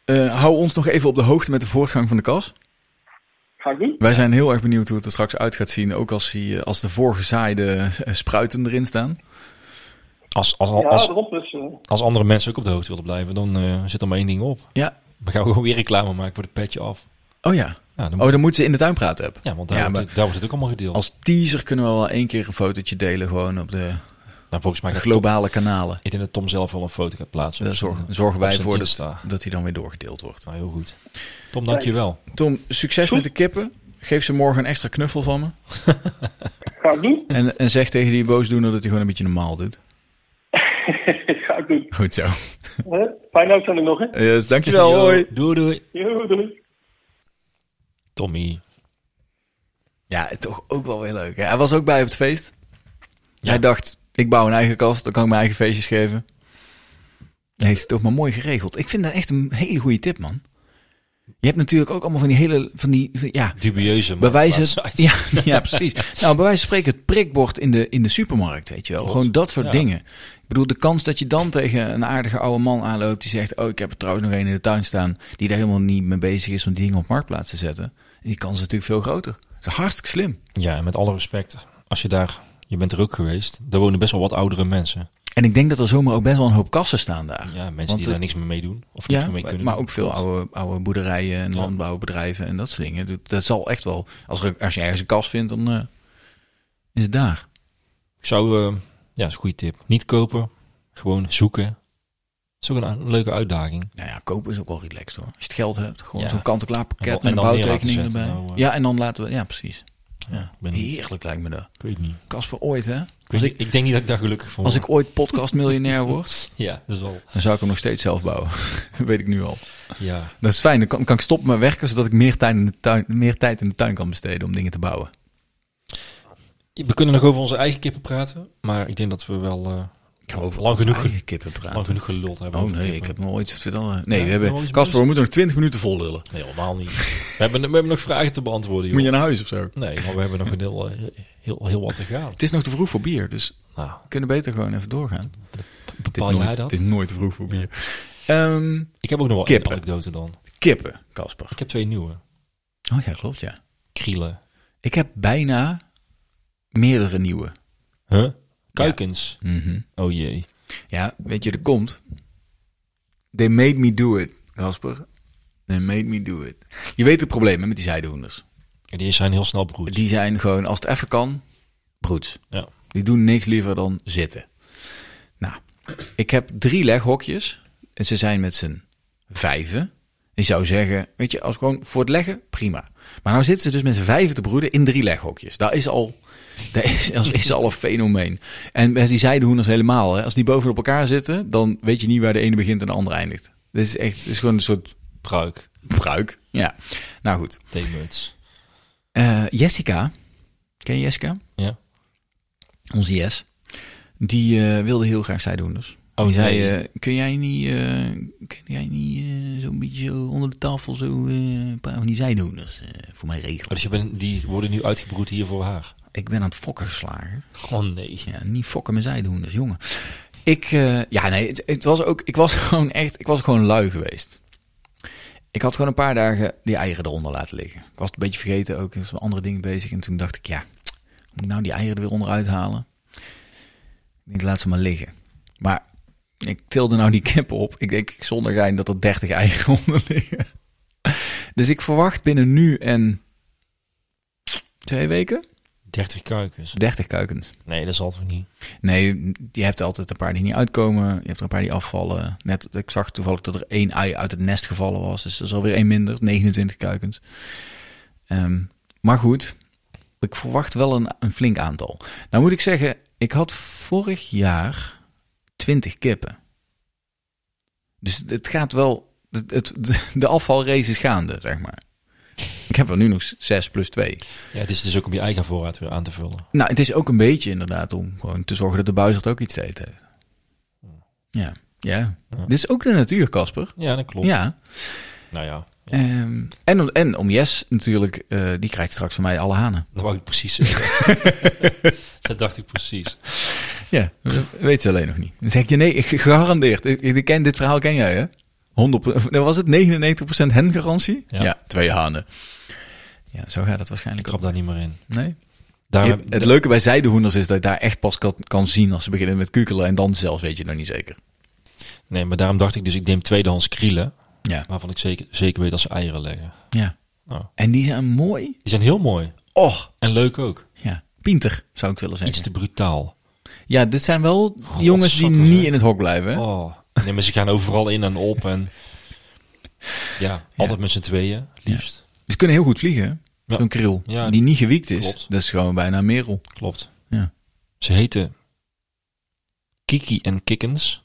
Eh, hou ons nog even op de hoogte met de voortgang van de kas. Ga ik doen. Wij zijn heel erg benieuwd hoe het er straks uit gaat zien. Ook als, die, eh, als de voorgezaaide eh, spruiten erin staan. Als, als, als, als andere mensen ook op de hoogte willen blijven, dan eh, zit er maar één ding op. Ja. We gaan gewoon weer reclame maken voor de petje af. Oh ja. Ja, dan Oh, dan moeten ze in de tuin praten hebben. ja want daar, Ja, wordt, maar het, daar wordt het ook allemaal gedeeld. Als teaser kunnen we wel één keer een fotootje delen. Gewoon op de nou, volgens mij Tom, globale kanalen. ik denk dat Tom zelf wel een foto gaat plaatsen. Daar zorgen, wij zijn voor dat, die dan weer doorgedeeld wordt. Nou, heel goed. Tom, dankjewel. Tom, succes met de kippen. Geef ze morgen een extra knuffel van me. Ga ik doen. En, en zeg tegen die boosdoener dat hij gewoon een beetje normaal doet. Ga ik doen. Goed zo. Fijne uitzending nog, hè? Yes, dankjewel. Hoi. Doei, doei. Doei. Tommy. Ja, toch ook wel weer leuk. hè? Hij was ook bij op het feest. Ja. Hij dacht, ik bouw een eigen kast, dan kan ik mijn eigen feestjes geven. Heeft het toch maar mooi geregeld. Ik vind dat echt een hele goede tip, man. Je hebt natuurlijk ook allemaal van die hele, van die, van- ja, Dubieuze marktplaatssites. ja, ja, precies. Nou, bij wijze van spreken het prikbord in de, in de supermarkt, weet je wel. Klopt. Gewoon dat soort Ja. dingen. Ik bedoel, de kans dat je dan tegen een aardige oude man aanloopt die zegt, oh, ik heb er trouwens nog één in de tuin staan, die daar helemaal niet mee bezig is om die dingen op marktplaats te zetten. Die kans is natuurlijk veel groter. Dat is hartstikke slim. Ja, en met alle respect. Als je daar, je bent er ook geweest, daar wonen best wel wat oudere mensen. En ik denk dat er zomaar ook best wel een hoop kassen staan daar. Ja, mensen Want, die daar niks meer mee doen. Of niks Ja, meer mee kunnen maar doen. ook veel oude, oude boerderijen en Ja. landbouwbedrijven en dat soort dingen. Dat- zal echt wel, als, er, als je ergens een kast vindt, dan eh, is het daar. Ik zou, eh, ja, dat is een goede tip. Niet kopen, gewoon zoeken. Dat is ook een, een leuke uitdaging. Nou ja, kopen is ook wel relaxed hoor. Als je het geld hebt, gewoon Ja. zo'n kant-en-klaar pakket En met een bouwtekening erbij. nou, eh. ja, en dan laten we, ja precies. Ja. ben- Heerlijk lijkt me dat. Ik weet niet. Casper, ooit hè? Ik, Als ik, denk niet dat ik daar gelukkig van als word. ik ooit podcastmiljonair word, Ja, dat is wel. dan zou ik hem nog steeds zelf bouwen. Dat weet ik nu al. Ja, Dat is fijn, dan kan, kan ik stoppen met werken, zodat ik meer tijd, in de tuin, meer tijd in de tuin kan besteden om dingen te bouwen. we kunnen nog over onze eigen kippen praten. Maar ik denk dat we wel eh, Ik ga over lang, genoeg, kippen praten. lang genoeg geluld hebben. Oh nee, ik heb nog ooit vertellen. Nee, Ja, we hebben... Casper, we moeten nog 20 minuten vol lullen. Nee, helemaal niet. we, hebben, we hebben nog vragen te beantwoorden. Joh. Moet je naar huis of zo? Nee, maar we hebben nog een heel, eh, heel, heel wat te gaan. Het is nog te vroeg voor bier, dus Nou, we kunnen beter gewoon even doorgaan. Het is, nooit, dat? het is nooit te vroeg voor bier. Ehm, Ik heb ook nog wel Kippen. een anekdote dan. kippen, Casper. Ik heb twee nieuwe. Oh ja, klopt ja. Krielen. Ik heb bijna meerdere nieuwe. Huh? Kuikens. Mhm. Oh jee. Ja, weet je, er komt. They made me do it, Casper. They made me do it. Je weet het probleem hè, met die zijdehoenders. Ja, Die zijn heel snel broed. Die zijn gewoon, als het even kan, broeds. Ja. Die doen niks liever dan zitten. Nou, ik heb drie leghokjes. En ze zijn met z'n vijven. Ik zou zeggen, weet je, als gewoon voor het leggen, prima. Maar nou zitten ze dus met z'n vijven te broeden in drie leghokjes. Dat is al, dat is, dat is al een fenomeen. En die zijdehoenders helemaal. Hè. Als die bovenop elkaar zitten, dan weet je niet waar de ene begint en de andere eindigt. Dit is echt, is gewoon een soort Pruik. pruik. Ja, nou goed. Theemuts. Eh, Jessica, ken je Jessica? Ja. Onze Jess. Die eh, wilde heel graag zijdoenders. Oh, die zei, nee. eh, kun jij niet, kun jij niet zo'n beetje onder de tafel zo een paar van die zijdoenders voor mij regelen? Oh, dus je bent, die worden nu uitgebroed hier voor haar. Ik ben aan het fokken geslagen. Oh nee. Ja, niet fokken met zijdoenders, jongen. Ik, eh, ja nee, het, het was ook, ik was gewoon echt, ik was gewoon lui geweest. Ik had gewoon een paar dagen die eieren eronder laten liggen. Ik was het een beetje vergeten ook, ik was met andere dingen bezig. En toen dacht ik, ja, moet ik nou die eieren er weer onderuit halen? Ik laat ze maar liggen. Maar ik tilde nou die kippen op. Ik denk zonder gein dat er 30 eieren onder liggen. Dus ik verwacht binnen nu en twee weken 30 kuikens. 30 kuikens. Nee, dat zal het niet. Nee, je hebt altijd een paar die niet uitkomen. Je hebt er een paar die afvallen. Net, ik zag toevallig dat er één ei uit het nest gevallen was. Dus dat is alweer één minder. 29 kuikens. Ehm, maar goed, ik verwacht wel een, een flink aantal. Nou moet ik zeggen, ik had vorig jaar 20 kippen. Dus het gaat wel... Het, het, de afvalrace is gaande, zeg maar. Ik heb er nu nog 6 plus 2. Ja, het is dus ook om je eigen voorraad weer aan te vullen. Nou, het is ook een beetje inderdaad om gewoon te zorgen dat de buizerd ook iets te eten heeft. Ja, ja. Ja. Dit is ook de natuur, Casper. Ja, dat klopt. Ja. Nou ja, Ehm, en, om- en om Yes natuurlijk, eh, die krijgt straks van mij alle hanen. dat wou ik precies zeggen. dat dacht ik precies. Ja, dat weet ze alleen nog niet. Dan zeg je nee, ik- gegarandeerd. Ik, ik ken, dit verhaal ken jij hè? 100, dan was het 99% hen garantie? Ja. twee hanen. Ja, zo gaat het Ik waarschijnlijk trap ook. daar niet meer in. Nee? Daar, Je- het leuke bij zijdehoenders is dat je daar echt pas kan, kan zien als ze beginnen met kukelen. En dan zelfs weet je nog niet zeker. Nee, maar daarom dacht ik dus, ik neem tweedehands krielen. Ja. Waarvan ik zeker, zeker weet dat ze eieren leggen. ja. Nou, En die zijn mooi. die zijn heel mooi. Och, En leuk ook. ja. Pinter, zou ik willen zeggen. Iets te brutaal. Ja, dit zijn wel jongens die niet in het hok blijven. Hè? Oh. Nee, maar ze gaan overal in en op. En ja, altijd met z'n tweeën, liefst. Ze kunnen heel goed vliegen? Ja. Zo'n kril. Ja, die niet gewiekt is. klopt. Dat is gewoon bijna een merel. Klopt. Ja. Ze heten Kiki en Kikkens.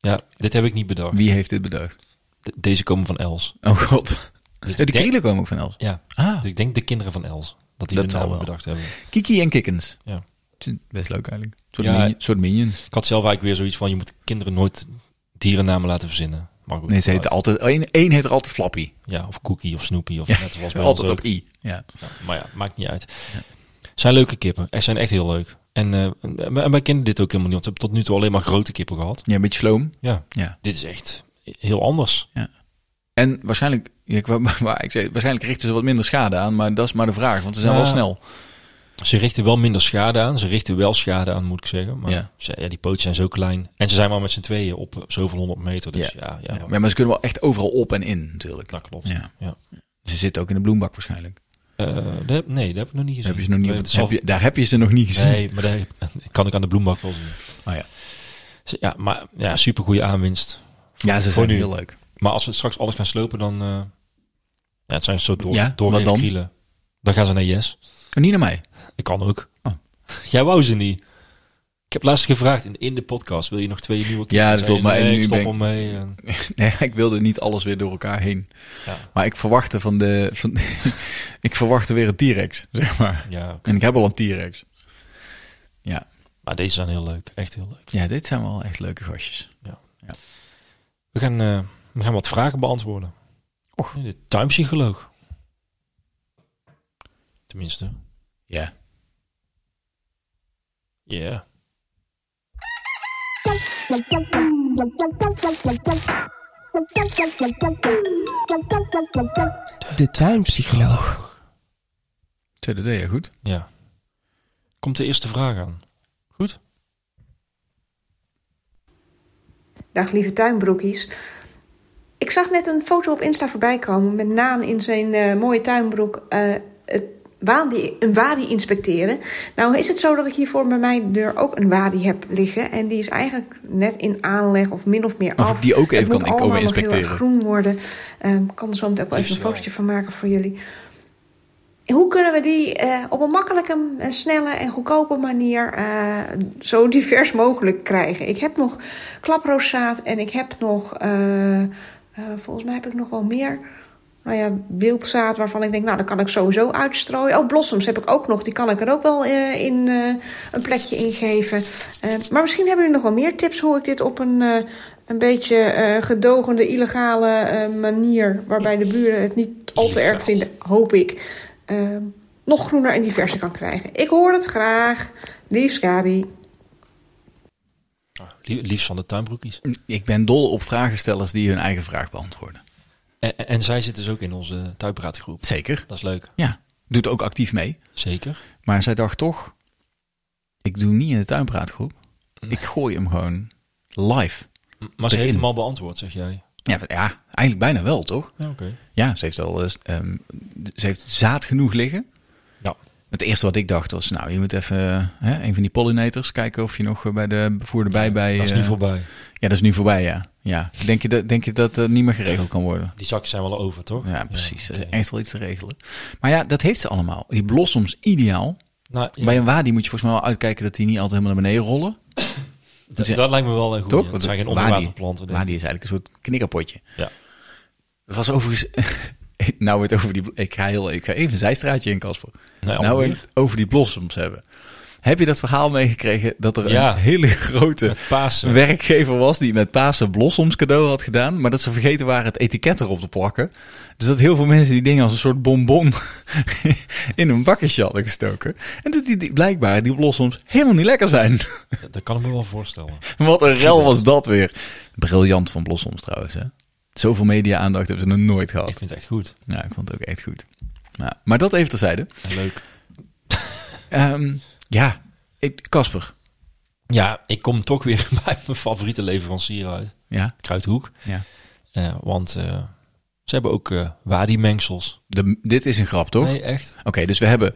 Ja, dit heb ik niet bedacht. Wie heeft dit bedacht? De- deze komen van Els. Oh god. Dus Ja, de krielen komen ook van Els. Ja, Ah. dus ik denk de kinderen van Els. dat die Dat de naam bedacht hebben. Kiki en Kikkens. Ja. Best leuk eigenlijk. Een soort, Ja. minion, soort minion. Ik had zelf eigenlijk weer zoiets van, je moet kinderen nooit dierennamen laten verzinnen. Maar goed, Nee, ze heet altijd, één, één heet er altijd Flappy. Ja, of Cookie of Snoopy of Ja, net zoals bij altijd op. I. Ja. Ja, maar ja, maakt niet uit. Zijn leuke kippen. Er zijn echt heel leuk. En, en en wij kennen dit ook helemaal niet. Want we hebben tot nu toe alleen maar grote kippen gehad. ja, een beetje sloom. Ja, Ja. dit is echt heel anders. En waarschijnlijk, ja, ik, wou- maar ik zei, waarschijnlijk richten ze wat minder schade aan, maar dat is maar de vraag, want ze zijn Ja. wel snel. Ze richten wel minder schade aan. Ze richten wel schade aan, moet ik zeggen. Maar Ja. ze- ja, die pootjes zijn zo klein. En ze zijn maar met z'n tweeën op zoveel honderd meter. Dus ja, ja, Ja, maar, maar ze kunnen wel echt overal op en in natuurlijk. dat klopt. Ja. Ja. Ze zitten ook in de bloembak waarschijnlijk. Eh, dat nee, dat heb ik nog niet gezien. Heb je ze nog niet, Nee, op- het zal- heb je, daar heb je ze nog niet gezien. Nee, maar heb- kan ik aan de bloembak wel zien. Oh ja. Ze- Ja, maar ja, super goede aanwinst. ja, ze zijn nu. heel leuk. Maar als we straks alles gaan slopen, dan... eh, ja, het zijn zo door, Ja, doorgeven dan? Dan gaan ze naar Yes. En niet naar mij. Ik kan ook. Oh. Jij wou ze niet. Ik heb laatst gevraagd in, in de podcast, wil je nog twee nieuwe Ja, dat klopt, maar nee, ik stop ben er mee. En, Nee, ik wilde niet alles weer door elkaar heen. ja, Maar ik verwachtte van de... Van, ik verwachtte weer een T-Rex, zeg maar. ja. En ik heb al een T-Rex. Ja. maar deze zijn heel leuk. Echt heel leuk. ja, dit zijn wel echt leuke gastjes. We gaan, eh, we gaan wat vragen beantwoorden. Och. De tuinpsycholoog. Tenminste. Ja. Ja. De tuinpsycholoog. Tweede je goed. Ja. Komt de eerste vraag aan. Goed? Dag lieve tuinbroekies. Ik zag net een foto op Insta voorbij komen met Naan in zijn eh, mooie tuinbroek eh, het een wadi inspecteren. Nou is het zo dat ik hier voor bij mijn deur ook een wadi heb liggen. En die is eigenlijk net in aanleg of min of meer Of af. ik die ook even Het kan ik komen nog heel erg inspecteren. groen worden. Ehm, Ik kan er zo meteen ook wel even een fotootje van maken voor jullie. Hoe kunnen we die eh, op een makkelijke, snelle en goedkope manier eh, zo divers mogelijk krijgen? Ik heb nog klaprooszaad en ik heb nog, eh, volgens mij heb ik nog wel meer, nou ja, wildzaad waarvan ik denk, nou, dat kan ik sowieso uitstrooien. Oh, blossoms heb ik ook nog, die kan ik er ook wel eh, in eh, een plekje in geven. Eh, maar misschien hebben jullie nog wel meer tips hoe ik dit op een, eh, een beetje eh, gedogende, illegale eh, manier, waarbij de buren het niet al te erg vinden, hoop ik, nog groener en diverser kan krijgen. Ik hoor het graag. Liefst Gabi. Ah, lie- liefst van de tuinbroekies. Ik ben dol op vragenstellers die hun eigen vraag beantwoorden. En, en zij zitten dus ook in onze tuinpraatgroep. Zeker. Dat is leuk. Ja. Doet ook actief mee. Zeker. Maar zij dacht toch, ik doe niet in de tuinpraatgroep. Ik gooi hem gewoon live. M- Maar ze Erin. heeft hem al beantwoord, zeg jij. Ja, ja eigenlijk bijna wel, toch? Ja, oké. Ja, ze heeft al eens, ehm, ze heeft zaad genoeg liggen. Het eerste wat ik dacht was, nou, je moet even eh, hè, een van die pollinators kijken of je nog eh, bij de bevoerde bij bij. Dat is nu eh, voorbij. Ja, dat is nu voorbij, ja. ja. Denk je dat, denk je dat het niet meer geregeld kan worden? Die zakjes zijn wel over, toch? Ja, precies. Dat is echt wel iets te regelen. Maar ja, dat heeft ze allemaal. Die blossoms ideaal. Nou, ja, Bij een wadi moet je volgens mij wel uitkijken dat die niet altijd helemaal naar beneden rollen. d- dat lijkt me wel een goede. Toch? Want zijn geen onderwaterplanten. Wadi is eigenlijk een soort knikkerpotje. Ja. Dat was overigens... nou, het over die... Ik ga, heel, ik ga even een zijstraatje in, Casper. Nee, nou, we het over die blossoms hebben. Heb je dat verhaal meegekregen dat er Ja. een hele grote werkgever was die met Pasen blossoms cadeau had gedaan, maar dat ze vergeten waren het etiket erop te plakken. Dus dat heel veel mensen die dingen als een soort bonbon in een bakjesje hadden gestoken. En dat die, die blijkbaar die blossoms helemaal niet lekker zijn. Dat kan ik me wel voorstellen. Wat een rel was dat weer. Briljant van blossoms trouwens. Hè? Zoveel media-aandacht hebben ze nog nooit Ik gehad. vind het echt goed. Ja, ik vond het ook echt goed. Ja, maar dat even terzijde. En leuk. Ehm, ja, ik- Casper. Ja, ik kom toch weer bij mijn favoriete leverancier uit. Ja, Kruidhoek. ja. Eh, want eh, ze hebben ook eh wadi-mengsels. De, dit is een grap, toch? Nee, echt? Oké, dus we hebben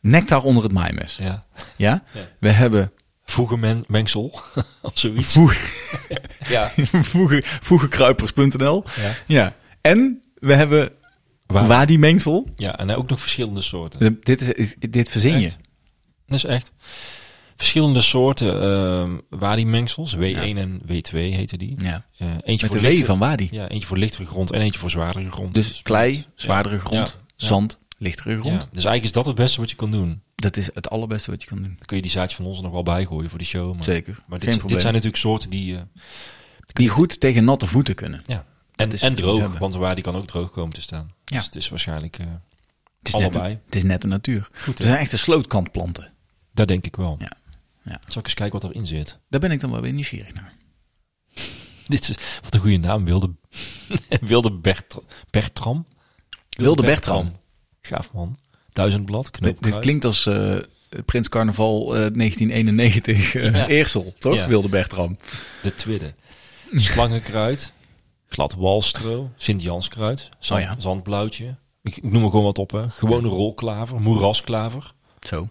nectar onder het maaimes. Ja. Ja? Ja. We hebben Voegenmengsel. of zoiets. voeg, ja. voegen, voegenkruipers.nl. Ja. Ja. En we hebben Wa- wadi-mengsel. ja, en ook nog verschillende soorten. Dit, is, dit verzin je. Dat is echt. Verschillende soorten ehm wadi-mengsels. W1 en W2 heten die. Ja. Eh, eentje Met voor de W van wadi. Ja, eentje voor lichtere grond en eentje voor zwaardere grond. Dus klei, zwaardere grond, zand, lichtere grond. Dus eigenlijk is dat het beste wat je kan doen. Dat is het allerbeste wat je kan doen. Dan kun je die zaadjes van ons er nog wel bijgooien voor de show. Maar, Zeker. maar dit, zijn natuurlijk soorten die... eh, Die goed tegen natte voeten kunnen. ja. En, en droog, want waar die kan ook droog komen te staan. Ja. Dus het is waarschijnlijk eh, Het is, net, allebei. het is net de natuur. Goed, Er zijn echte slootkantplanten. Daar denk ik wel. Ja. Ja. Zal ik eens kijken wat erin zit? Daar ben ik dan wel weer nieuwsgierig naar. Dit is, wat een goede naam. Wilde, Wilde Bert, Bertram. Wilde Bertram. Gaaf man. Duizendblad, Dit, dit klinkt als eh, Prins Carnaval eh, 1991 eh Ja. Eersel, toch? Ja. Wilde Bertram. De Twidde. Slangenkruid. Glad walstro. Sint-Janskruid. Zand, Oh ja. Zandblauwtje. Ik, ik noem er gewoon wat op. Hè. Gewone rolklaver. Moerasklaver. Zo.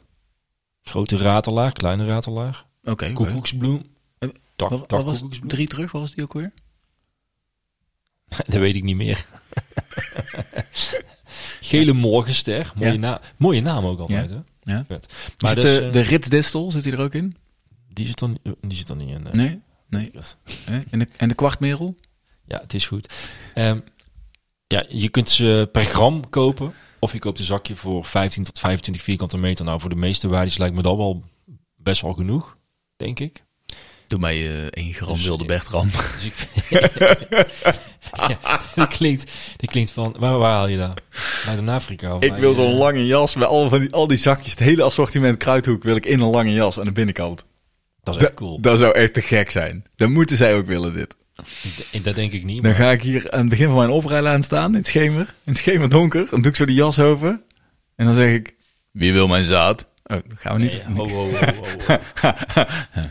Grote ratelaar. Kleine ratelaar. Oké. oké. Koekoeksbloem. Eh, Tak, Wat, wat was drie terug? Was die ook weer? Dat weet ik niet meer. Gele morgenster. Mooie, Ja. na mooie naam ook altijd. Hè? Ja. Vet. Maar dus, de, eh, de ritsdistel, zit die er ook in? die, zit dan, die zit dan niet in. eh. Nee? Nee. Eh, En de, en de kwartmerel? Ja, het is goed. Ehm, ja, je kunt ze per gram kopen. Of je koopt een zakje voor 15 tot 25 vierkante meter. Nou, voor de meeste waardes lijkt me dat wel best wel genoeg, denk ik. Doe mij eh één gram Dus, wilde eh, Bertram. Dus ik ja, dat klinkt, dat klinkt van... Waar, waar haal je dat? Bij de Afrika? Of Ik wil zo'n lange jas met al, van die, al die zakjes. Het hele assortiment kruidhoek wil ik in een lange jas aan de binnenkant. Dat is echt cool. Dat zou echt te gek zijn. Dan moeten zij ook willen dit. Dat denk ik niet. Dan ga ik hier aan het begin van mijn oprijlaan staan in het schemer. In het schemerdonker. Dan doe ik zo die jas over. En dan zeg ik, wie wil mijn zaad? Oh, dat gaan we niet. Nee, ho, ho, ho, ho, ho.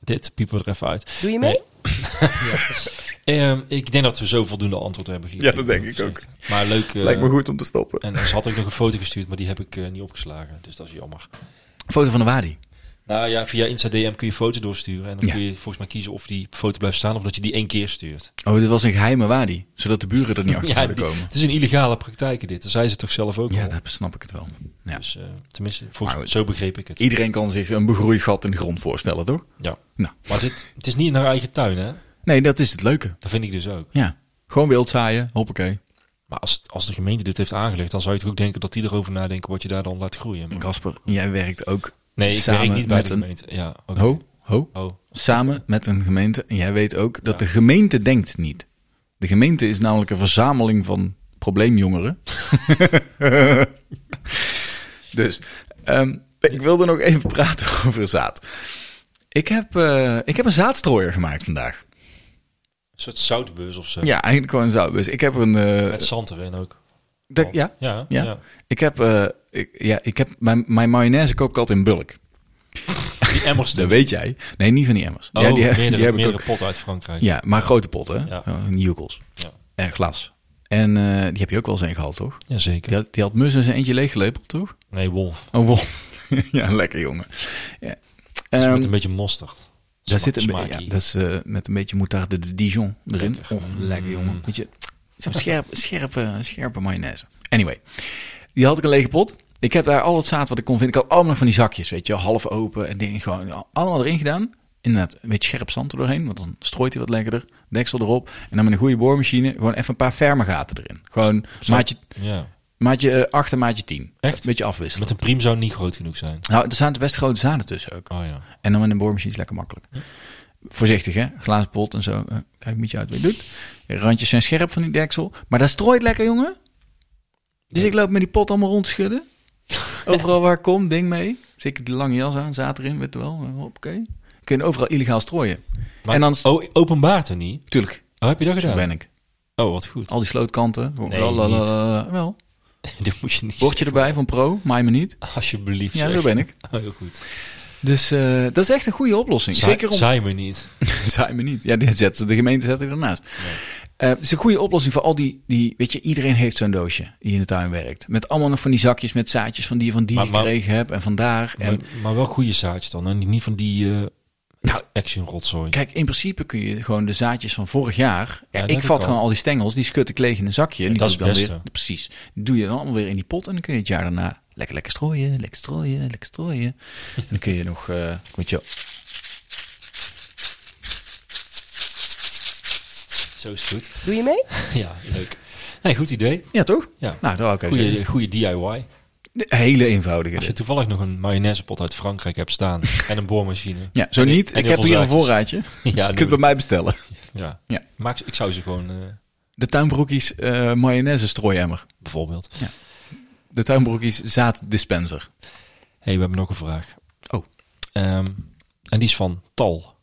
Dit piepen we er even uit. Doe je mee? Ehm, ik denk dat we zo voldoende antwoord hebben gegeven. Ja, dat denk ik ook. Maar leuk. eh, Lijkt me goed om te stoppen. En ze had ook nog een foto gestuurd, maar die heb ik eh, niet opgeslagen. Dus dat is jammer. Foto van de Wadi. Nou ja, via Insta DM kun je foto doorsturen. En dan Ja. kun je volgens mij kiezen of die foto blijft staan of dat je die één keer stuurt. Oh, dit was een geheime Wadi. Zodat de buren er niet achter zouden die- komen. het is een illegale praktijk dit. Dat zei ze toch zelf ook Ja, al. dat snap ik het wel. Ja. Dus eh, tenminste, volgens, Maar- zo begreep ik het. Iedereen kan zich een begroeigat in de grond voorstellen, toch? Ja. Nou. Maar dit, het is niet in haar eigen tuin, hè? Nee, dat is het leuke. Dat vind ik dus ook. Ja. Gewoon wild zaaien, hoppakee. Maar als, als de gemeente dit heeft aangelegd, dan zou je toch ook denken dat die erover nadenken wat je daar dan laat groeien. Maar- Casper, jij werkt ook nee, ik samen werk niet bij met de een- gemeente. Ja, oké. ho, ho, Oh, samen met een gemeente. En jij weet ook dat Ja. de gemeente denkt niet. De gemeente is namelijk een verzameling van probleemjongeren. dus ehm, ik wilde nog even praten over zaad. Ik heb, eh, ik heb een zaadstrooier gemaakt vandaag. Een soort zoutbeurs of zo. Ja, eigenlijk gewoon een zaadbus. Ik heb een... eh, Met zand erin ook. de- ja, Ja, Ja. ja. ik heb, eh, ik, ja, ik heb mijn, mijn mayonaise koop ik altijd in bulk. Die emmers Dat weet jij. Nee, niet van die emmers. Oh, ja, die, meerdere, die heb ik ook. potten uit Frankrijk. Ja, maar grote potten. Ja. Ja. Newcals. Ja. En glas. En eh, die heb je ook wel eens in gehad, toch? Jazeker. Die had, die had Mus in zijn eentje leeggelepeld, toch? Nee, wolf. Oh, wow. ja, lekker jongen. Ja. Met een beetje mosterd. Daar zit een beetje, ja, dat is eh, met een beetje moutarde de Dijon erin. Lekker. Oh, lekker jongen. Mm. Weet je, zo'n scherp, scherpe, scherpe mayonaise. Anyway, die had ik een lege pot. Ik heb daar al het zaad wat ik kon vinden. Ik had allemaal van die zakjes, weet je, half open en dingen gewoon allemaal erin gedaan. Inderdaad, een beetje scherp zand er doorheen, want dan strooit hij wat lekkerder. Deksel erop. En dan met een goede boormachine gewoon even een paar ferme gaten erin. Gewoon Zo- maatje, Ja. Maatje eh, 8 en maatje 10. Echt? Een beetje afwisselen. Met een priem zou niet groot genoeg zijn. Nou, er staan best grote zaden tussen ook. Oh ja. En dan met een boormachine is lekker makkelijk. Voorzichtig hè, glazen pot en zo. Eh, kijk een beetje uit wat je doet. Randjes zijn scherp van die deksel. Maar dat strooit lekker jongen. Dus ik loop met die pot allemaal rond te schudden. Overal waar ik kom, ding mee. Zeker die lange jas aan, zaad erin, weet je wel. Eh, Hoppakee. Kun je overal illegaal strooien. Maar, En dan- Oh, openbaart er niet? Tuurlijk, Oh, heb je dat zo gedaan? ben ik. Oh, wat goed. Al die slootkanten. Nee. Wel, Dit moet je niet bordje erbij van pro, maai me niet. Alsjeblieft. Ja, zo ben ik. Oh, heel goed. Dus eh, dat is echt een goede oplossing. Zeker om... Saai me niet. Saai me niet. Ja, die zetten, de gemeente zet er ernaast. Eh, het is een goede oplossing voor al die, die... Weet je, iedereen heeft zo'n doosje die in de tuin werkt. Met allemaal nog van die zakjes met zaadjes van die van die Maar- maar- gekregen heb en vandaar. En Maar, maar wel goede zaadjes dan. En niet van die eh Nou, action rotzooi. kijk, in principe kun je gewoon de zaadjes van vorig jaar... Ja, ik vat ik gewoon al. die stengels, die schud ik leeg in een zakje. En die dat doe is ik dan weer... Precies. Die doe je dan allemaal weer in die pot en dan kun je het jaar daarna lekker lekker strooien, lekker strooien, lekker strooien. en dan kun je nog... eh weet je, Zo is het goed. Doe je mee? Ja, leuk. Hey, goed idee. Ja, toch? Ja. Nou, dat ik even Goeie, goede DIY. Hele eenvoudige. Als je toevallig nog een mayonaisepot uit Frankrijk hebt staan en een boormachine. Ja, zo niet. en ik heb hier een voorraadje. Je Ja, kunt doe bij mij bestellen. ja. Ja. Maak, ik zou ze gewoon, eh, De tuinbroekies eh mayonaise strooiemmer. bijvoorbeeld. De tuinbroekies zaaddispenser. hey, we hebben nog een vraag. Oh. Ehm, en die is van Tal.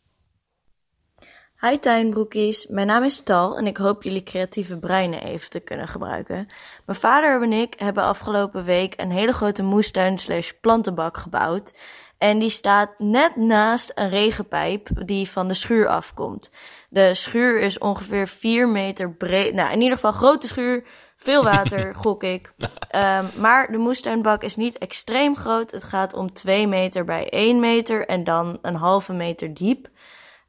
Hi tuinbroekies, mijn naam is Tal en ik hoop jullie creatieve breinen even te kunnen gebruiken. Mijn vader en ik hebben afgelopen week een hele grote moestuin slash plantenbak gebouwd. En die staat net naast een regenpijp die van de schuur afkomt. De schuur is ongeveer 4 meter breed. Nou, in ieder geval grote schuur. Veel water, gok ik. Ehm, maar de moestuinbak is niet extreem groot. Het gaat om 2 meter bij 1 meter en dan een halve meter diep.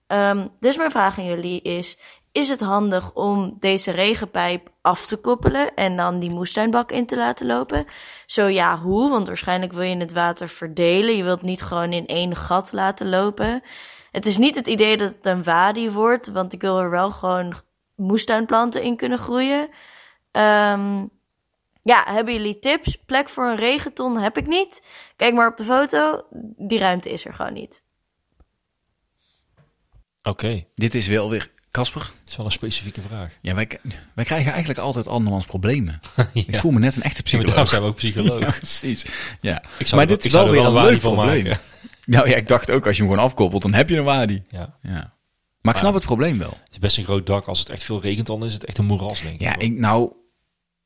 Ehm, dus mijn vraag aan jullie is: is het handig om deze regenpijp af te koppelen en dan die moestuinbak in te laten lopen? Zo ja, hoe? Want waarschijnlijk wil je het water verdelen. Je wilt niet gewoon in één gat laten lopen. Het is niet het idee dat het een wadi wordt, want ik wil er wel gewoon moestuinplanten in kunnen groeien. Ehm, ja, hebben jullie tips? Plek voor een regenton heb ik niet. Kijk maar op de foto. Die ruimte is er gewoon niet. Oké, Dit is wel weer... Casper, dat is wel een specifieke vraag. ja, wij, wij krijgen eigenlijk altijd andermans problemen. Ik voel me net een echte maar daarom psycholoog. zijn we ook psycholoog. Ja, precies. Ja. Ik zou maar dit is wel er weer een wadi leuk probleem. maken. Nou ja, ik dacht ook, als je hem gewoon afkoppelt, dan heb je een wadi. Ja. Ja. Maar ik snap het probleem wel. Het is best een groot dak. Als het echt veel regent, dan is het echt een moeras, denk ik. Ja, ik, nou,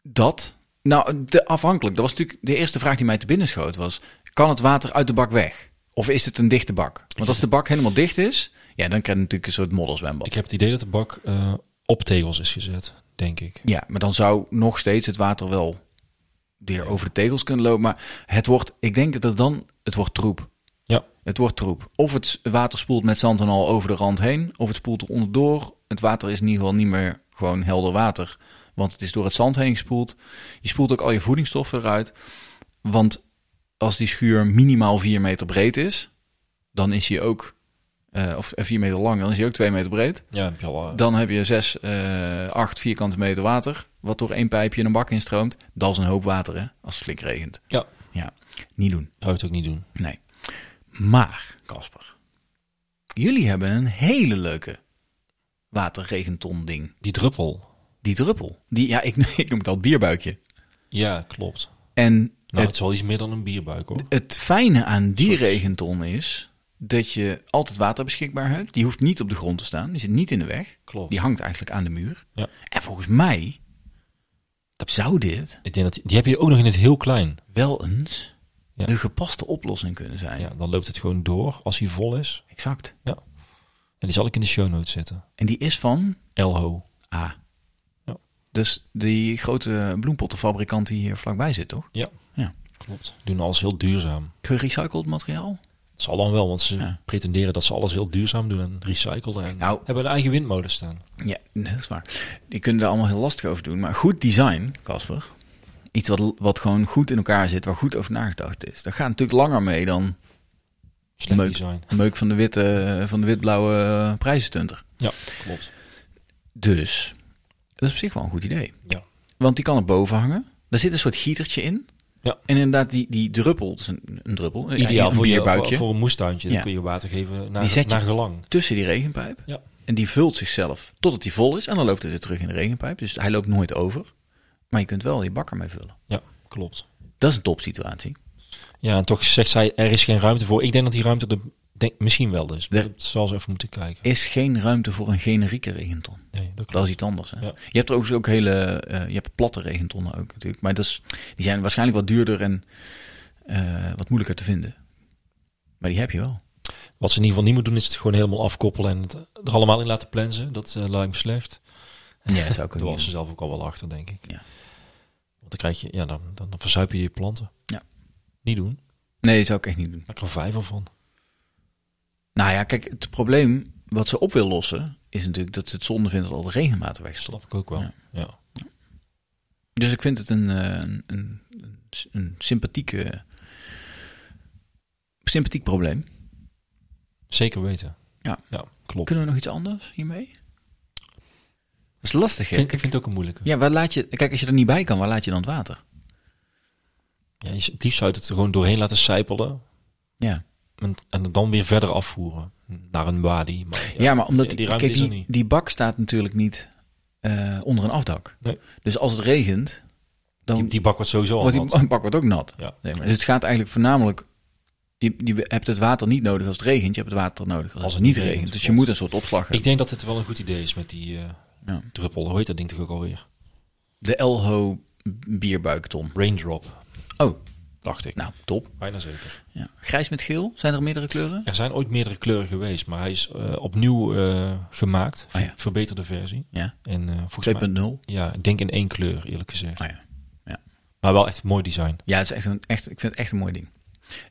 dat... Nou, de, afhankelijk. Dat was natuurlijk de eerste vraag die mij te binnen schoot. Was, kan het water uit de bak weg? Of is het een dichte bak? Want als de bak helemaal dicht is, ja, dan krijg je natuurlijk een soort modderzwembad. Ik heb het idee dat de bak eh, op tegels is gezet, denk ik. Ja, maar dan zou nog steeds het water wel weer over de tegels kunnen lopen. Maar het wordt, ik denk dat het dan, het wordt troep. Ja. Het wordt troep. Of het water spoelt met zand en al over de rand heen, of het spoelt er onderdoor. Het water is in ieder geval niet meer gewoon helder water, want het is door het zand heen gespoeld. Je spoelt ook al je voedingsstoffen eruit. Want als die schuur minimaal 4 meter breed is, dan is hij ook, eh, of 4 meter lang, dan is hij ook 2 meter breed. Ja, heb je al... eh, Dan heb je 6, eh 8 vierkante meter water, wat door één pijpje in een bak instroomt. Dat is een hoop water, hè, als het flink regent. Ja. Ja, niet doen. zou het ook niet doen. Nee. Maar, Casper, jullie hebben een hele leuke waterregenton ding. Die druppel. Die druppel. Die, ja, ik, ik noem het al het bierbuikje. Ja, klopt. En Nou, het het, is wel iets meer dan een bierbuik, hoor. het fijne aan die regenton is dat je altijd water beschikbaar hebt. Die hoeft niet op de grond te staan. Die zit niet in de weg. Klopt. Die hangt eigenlijk aan de muur. Ja. En volgens mij zou dit Ik denk dat die, die heb je ook nog in het heel klein. wel eens Ja. de gepaste oplossing kunnen zijn. Ja, dan loopt het gewoon door als hij vol is. Exact. En die zal ik in de show notes zetten. En die is van Elho. A. Ja. Dus die grote bloempottenfabrikant die hier vlakbij zit, toch? Klopt. Doen alles heel duurzaam. Gerecycled materiaal? Zal dan wel, want ze Ja. pretenderen dat ze alles heel duurzaam doen en recyclen. En Nou- hebben een eigen windmolen staan. Ja, dat is waar. Die kunnen daar allemaal heel lastig over doen. Maar goed design, Casper. Iets wat, wat gewoon goed in elkaar zit, waar goed over nagedacht is. Dat gaat natuurlijk langer mee dan Slecht Meuk. design. meuk van de, witte, van de wit-blauwe prijzenstunter. Ja, klopt. Dus, dat is op zich wel een goed idee. Ja. Want die kan er boven hangen. Daar zit een soort gietertje in. Ja. En inderdaad, die, die druppel, dat is een, een druppel. Ideaal een voor, je, voor, een moestuintje. Dan kun je water geven naar, Die zet je- naar gelang. tussen die regenpijp. Ja. En die vult zichzelf totdat die vol is. En dan loopt het weer terug in de regenpijp. Dus hij loopt nooit over. Maar je kunt wel je bakker mee vullen. Ja, klopt. Dat is een topsituatie. Ja, en toch zegt zij, er is geen ruimte voor. Ik denk dat die ruimte er denk, misschien wel is. Er- zal ze even moeten kijken. Is geen ruimte voor een generieke regenton. Nee, dat is iets anders. Hè? Ja. Je hebt er ook, ook hele, eh, je hebt platte regentonnen ook natuurlijk. Maar dat is, die zijn waarschijnlijk wat duurder en eh, wat moeilijker te vinden. Maar die heb je wel. Wat ze in ieder geval niet moeten doen, is het gewoon helemaal afkoppelen en het er allemaal in laten plensen. Dat eh, lijkt me slecht. Ja, dat zou ik Daar was ze zelf ook al wel achter, denk ik. Ja. Want dan krijg je, ja, dan, dan, dan verzuip je je planten. Ja. Niet doen. Nee, dat zou ik echt niet doen. Maak er vijver van. Nou ja, kijk, het probleem wat ze op wil lossen... is natuurlijk dat ze het zonde vindt dat al de regenwater wegstopt. Snap ik ook wel. Ja. Ja. Dus ik vind het een, eh, een, een, een, sympathieke, sympathiek probleem. Zeker weten. Ja. Ja, klopt. Kunnen we nog iets anders hiermee? Dat is lastig, hè? Vind, ik vind het ook een moeilijke. Ja, waar laat je... Kijk, als je er niet bij kan, waar laat je dan het water? Ja, het liefst zou je het er gewoon doorheen laten sijpelen. Ja. En, dan weer verder afvoeren. Naar een wadi. Maar Ja, maar omdat... die, Die, kijk, die, die bak staat natuurlijk niet eh, onder een afdak. Nee. Dus als het regent, dan Die, die bak wordt sowieso al wordt die nat. bak wordt ook nat. Ja. Zeg maar. Dus het gaat eigenlijk voornamelijk... Je, je hebt het water niet nodig als het regent. Je hebt het water nodig als, Als het niet regent. regent, Dus je moet een soort opslag Ik hebben. denk dat het wel een goed idee is met die eh, Ja. druppel. Hoe heet dat ding toch ook alweer? De Elho bierbuikton. Raindrop, Oh, dacht ik. nou, top. Bijna zeker. Ja. Grijs met geel. Zijn er meerdere kleuren? Er zijn ooit meerdere kleuren geweest, maar hij is eh, opnieuw eh, gemaakt. Ah, ja. Verbeterde versie. Ja. En eh volgens mij, 2.0. ja, ik denk in één kleur, eerlijk gezegd. Ah, ja. Maar wel echt mooi design. Ja, het is echt een, echt, ik vind het echt een mooi ding.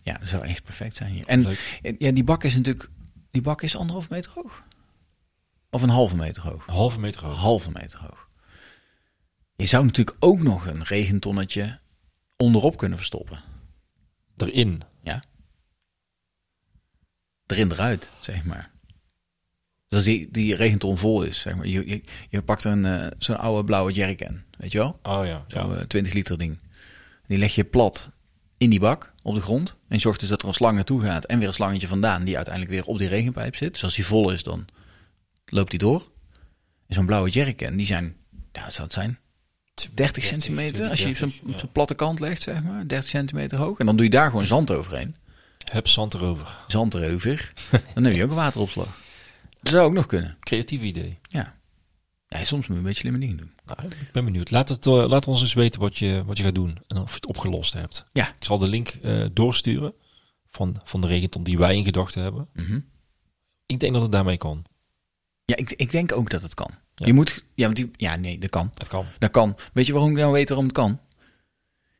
Ja, dat zou echt perfect zijn hier. En Leuk. ja, die bak is natuurlijk... Die bak is anderhalf meter hoog. Of een halve meter hoog. Een halve meter hoog. halve meter hoog. Je zou natuurlijk ook nog een regentonnetje onderop kunnen verstoppen. Erin. Ja. Erin eruit, zeg maar. Dus als die, die regenton vol is, zeg maar. Je, je, je pakt een, eh, zo'n oude blauwe jerrycan, weet je wel? Oh ja. Zo'n ja. eh, 20 liter ding. Die leg je plat in die bak op de grond. En zorgt dus dat er een slang naartoe gaat en weer een slangetje vandaan die uiteindelijk weer op die regenpijp zit. Dus als die vol is, dan loopt die door. En zo'n blauwe jerrycan, die zijn, ja, zou het zijn? 30 centimeter, 20, als je op zo'n 30, op ja. platte kant legt, zeg maar. 30 centimeter hoog. En dan doe je daar gewoon zand overheen. Heb zand erover. Zand erover. dan heb je ook een wateropslag. Dat zou ook nog kunnen. Creatief idee. Ja. ja soms moet je een beetje slimme dingen doen. Nou, ik ben benieuwd. Laat, het, eh, laat ons eens weten wat je, wat je gaat doen. En of je het opgelost hebt. Ja. Ik zal de link eh, doorsturen van, van de regenton die wij in gedachten hebben. Mhm. Ik denk dat het daarmee kan. Ja, ik, ik denk ook dat het kan. Ja. Je moet, ja, want die, ja, nee, dat kan. Het kan. Dat kan. Weet je waarom ik nou weet waarom het kan?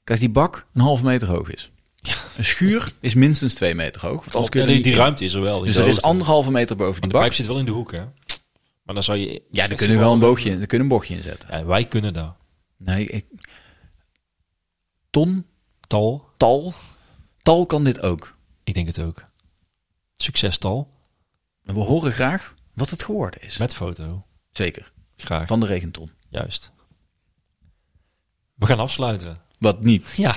Kijk, als die bak een halve meter hoog is. Een schuur is minstens twee meter hoog. Want Ja, er die, die ruimte is er wel. Dus er is anderhalve meter boven Maar die de pijp bak. zit wel in de hoek, hè? Maar dan zou je... Ja, daar kunnen we wel een boogje in, daar kunnen een bochtje in zetten. Ja, wij kunnen dat. Nee, ik... Ton, Tal, Tal, Tal kan dit ook. ik denk het ook. Succes, Tal. We horen graag wat het geworden is. Met foto. Zeker. Graag. Van de regenton. Juist. We gaan afsluiten. Wat niet. Ja.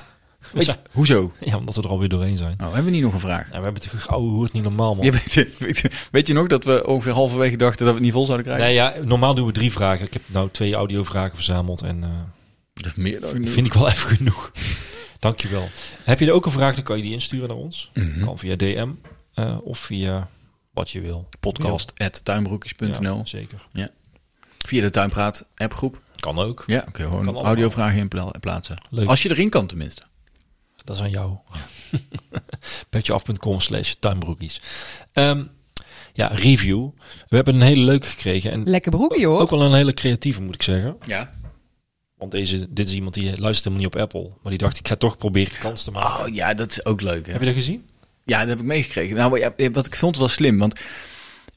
Weet je, hoezo? ja, omdat we er alweer doorheen zijn. Oh, hebben we niet nog een vraag? Ja, we hebben het oude hoort niet normaal, man. Je weet, weet, je- weet je nog dat we ongeveer halverwege dachten dat we het niet vol zouden krijgen? Nee, ja, normaal doen we drie vragen. Ik heb nou twee audiovragen verzameld en eh, Dat is meer dan genoeg. vind ik wel even genoeg. Dankjewel. Heb je er ook een vraag, dan kan je die insturen naar ons. Mhm. Kan via DM eh, of via wat je wil. Podcast at tuinbroekjes.nl. Ja, zeker. Via de Tuinpraat appgroep. Kan ook. Ja, kun je gewoon audiovragen in pla- plaatsen. Leuk. Als je erin kan tenminste. Dat is aan jou. Petjeaf.com slash tuinbroekies. Ehm, ja, review. We hebben een hele leuke gekregen. En Lekker broekje hoor. ook wel een hele creatieve, moet ik zeggen. Ja. Want deze, dit is iemand die luistert helemaal niet op Apple. Maar die dacht, ik ga toch proberen kans te maken. Oh ja, dat is ook leuk. Hè? Heb je dat gezien? Ja, dat heb ik meegekregen. Nou, wat ik vond wel slim, want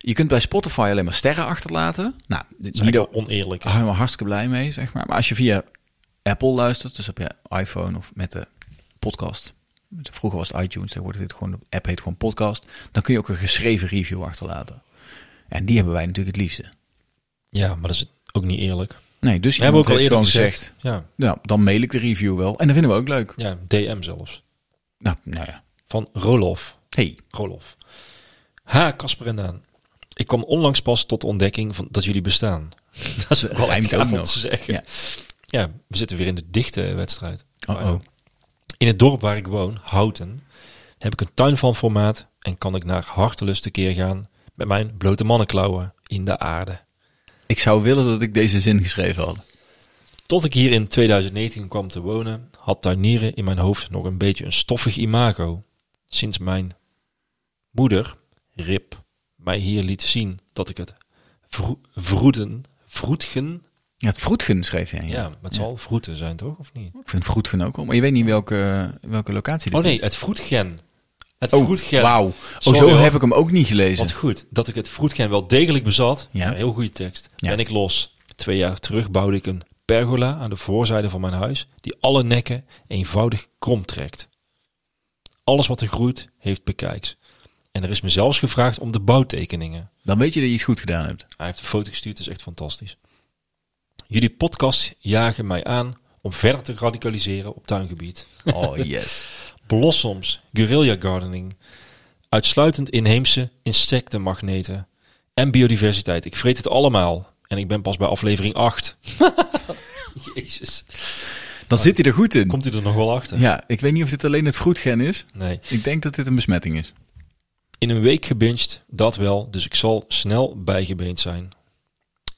je kunt bij Spotify alleen maar sterren achterlaten. Nou, dit is niet wel oneerlijk. Daar zijn we hartstikke blij mee, zeg maar. Maar als je via Apple luistert, dus op je iPhone of met de podcast. Vroeger was het iTunes, tegenwoordig heet het gewoon, de app heet gewoon podcast. Dan kun je ook een geschreven review achterlaten. En die hebben wij natuurlijk het liefste. Ja, maar dat is ook niet eerlijk. Nee, dus We hebben ook al eerder gewoon gezegd. Ja, nou, dan mail ik de review wel. En dat vinden we ook leuk. ja, DM zelfs. Nou, nou ja. Van Rolof. Hey, Rolof. Ha, Casper en Daan. Ik kwam onlangs pas tot de ontdekking van dat jullie bestaan. Dat is wel echt om te zeggen. Ja. Ja. we zitten weer in de dichte wedstrijd. Uh-oh. In het dorp waar ik woon, Houten, heb ik een tuin van formaat en kan ik naar hartelust tekeer gaan met mijn blote mannenklauwen in de aarde. ik zou willen dat ik deze zin geschreven had. Tot ik hier in 2019 kwam te wonen, had tuinieren in mijn hoofd nog een beetje een stoffig imago. Sinds mijn moeder, Rip, mij hier liet zien dat ik het vro vroeten, vroetgen, Ja, het vroetgen schreef jij. ja, Ja. maar het zal vroeten zijn toch, of niet? Ik vind vroetgen ook wel. Maar je weet niet welke, welke locatie dit Oh nee, is. het vroetgen. Het Oh, vroetgen. wauw. Oh, zo hoor. heb ik hem ook niet gelezen. Wat goed, dat ik het vroetgen wel degelijk bezat. Ja. Heel goede tekst. Ben ik los. Twee jaar terug bouwde ik een pergola aan de voorzijde van mijn huis, die alle nekken eenvoudig krom trekt. Alles wat er groeit, heeft bekijks. En er is me zelfs gevraagd om de bouwtekeningen. Dan weet je dat je iets goed gedaan hebt. Hij heeft een foto gestuurd, dat is echt fantastisch. Jullie podcast jagen mij aan om verder te radicaliseren op tuingebied. Oh, yes. Blossoms, guerrilla gardening, uitsluitend inheemse insectenmagneten en biodiversiteit. Ik vreet het allemaal. En ik ben pas bij aflevering 8. Jezus. Dan zit hij er goed in. Komt hij er nog wel achter? Ja, ik weet niet of dit alleen het vroedgen is. Nee. Ik denk dat dit een besmetting is. In een week gebinged, dat wel, dus ik zal snel bijgebeend zijn.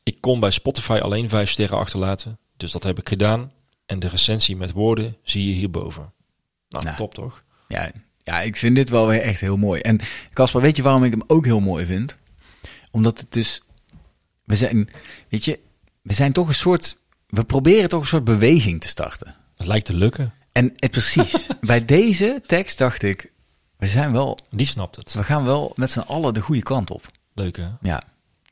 Ik kon bij Spotify alleen 5 sterren achterlaten, dus dat heb ik gedaan. En de recensie met woorden zie je hierboven. Nou, Nou. top toch? Ja, ja, ik vind dit wel weer echt heel mooi. En Caspar, weet je waarom ik hem ook heel mooi vind? Omdat het dus... We zijn, weet je, we zijn toch een soort... We proberen toch een soort beweging te starten. Het lijkt te lukken. En eh, precies, bij deze tekst dacht ik... We zijn wel... Die snapt het. We gaan wel met z'n allen de goede kant op. Leuk hè? Ja.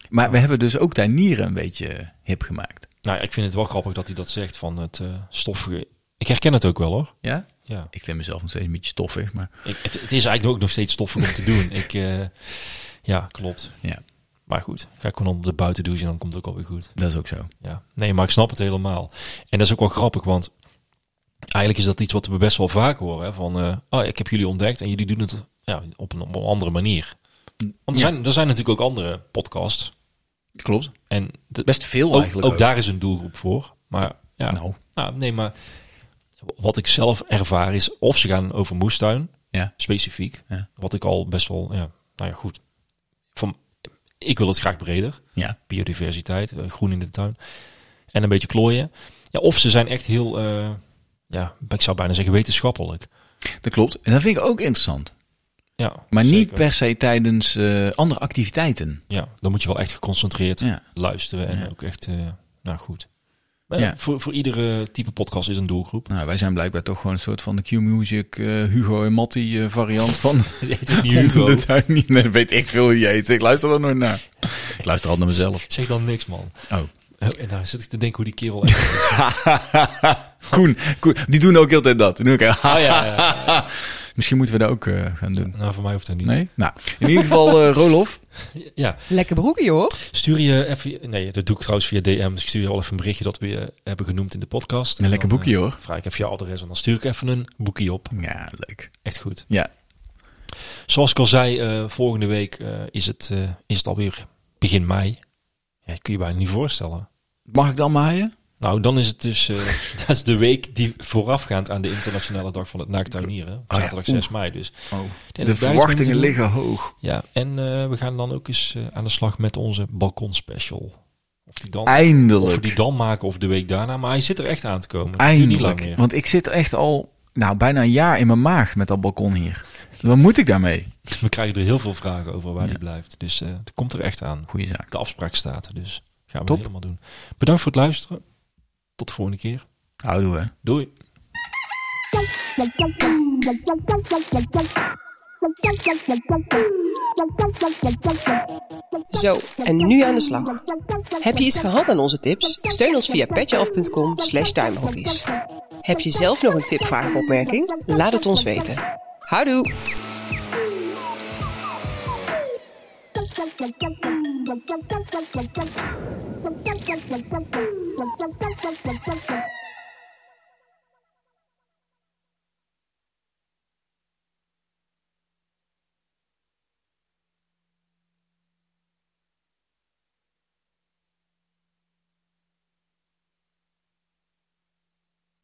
Maar we hebben dus ook Tuinieren een beetje hip gemaakt. Nou, ik vind het wel grappig dat hij dat zegt van het eh, stoffige. Ik herken het ook wel hoor. Ja? Ja. Ik vind mezelf nog steeds een beetje stoffig, maar... Ik, het, het is eigenlijk ook nog steeds stoffig om te doen. Ik, eh, ja, klopt. Ja, Maar goed, ga ik gewoon onder de buiten douchen en dan komt het ook alweer goed. dat is ook zo. Ja, nee, maar ik snap het helemaal. En dat is ook wel grappig, want eigenlijk is dat iets wat we best wel vaak horen. Hè? Van, eh, oh, ik heb jullie ontdekt en jullie doen het ja, op, een, op een andere manier. Want er, Ja. zijn, er zijn natuurlijk ook andere podcasts. Klopt. En de, Best veel ook, eigenlijk ook ook. daar is een doelgroep voor. Maar ja, Nou. nou, nee, maar wat ik zelf ervaar is of ze gaan over moestuin, Ja. specifiek. Ja. Wat ik al best wel, ja, nou ja, goed. Van, ik wil het graag breder. Ja. Biodiversiteit, eh, groen in de tuin. En een beetje klooien. Ja, of ze zijn echt heel, eh, ja, ik zou bijna zeggen wetenschappelijk. Dat klopt. En dat vind ik ook interessant. Ja, Maar niet per se tijdens eh, andere activiteiten. Ja, dan moet je wel echt geconcentreerd Ja. luisteren en Ja. ook echt, eh, nou goed. Maar Ja. voor, voor iedere type podcast is een doelgroep. Nou, wij zijn blijkbaar toch gewoon een soort van de Q-Music, eh, Hugo en Matti variant van... Heet ook niet Hugo. Niet, nee, weet ik veel wie heet. Ik luister er nooit naar. Ik luister altijd naar mezelf. Zeg dan niks, man. Oh. Oh, En daar zit ik te denken hoe die kerel. Koen, Koen, die doen ook altijd dat. Die doen ook, Oh ja, ja, ja. Misschien moeten we dat ook eh, gaan doen. Nou, voor mij hoeft dat niet. Nee? Nou, in ieder geval eh Rolof. Ja, Lekker broekje hoor. stuur je even... Nee, dat doe ik trouwens via DM. Dus ik stuur je wel even een berichtje dat we je hebben genoemd in de podcast. Een lekker boekje eh, hoor. Vraag ik even je adres en dan stuur ik even een boekje op. Ja, leuk. Echt goed. Ja. Zoals ik al zei, eh, volgende week eh, is, het, eh, is het alweer begin mei. Ja, kun je bijna niet voorstellen. Mag ik dan maaien? Nou, dan is het dus eh, dat is de week die voorafgaand aan de internationale dag van het naaktuinieren. Oh ja, zaterdag 6 mei dus. Oh. De verwachtingen liggen hoog. Ja, en eh, we gaan dan ook eens eh, aan de slag met onze balkonspecial. Of die dan, of we Eindelijk. die dan maken of de week daarna. Maar hij zit er echt aan te komen. Niet lang Eindelijk. meer. Want ik zit echt al nou, bijna een jaar in mijn maag met dat balkon hier. Wat moet ik daarmee? We krijgen er heel veel vragen over waar Ja. die blijft. Dus het komt er echt aan. Goeie zaak. De afspraak staat er, dus gaan we Top. helemaal doen. Bedankt voor het luisteren. Tot de volgende keer. Houdoe hè. Doei. Zo, en nu aan de slag. Heb je iets gehad aan onze tips? Steun ons via petjeaf.com slash tuinbroekies. Heb je zelf nog een tip, vraag of opmerking? Laat het ons weten. Houdoe! Thank you.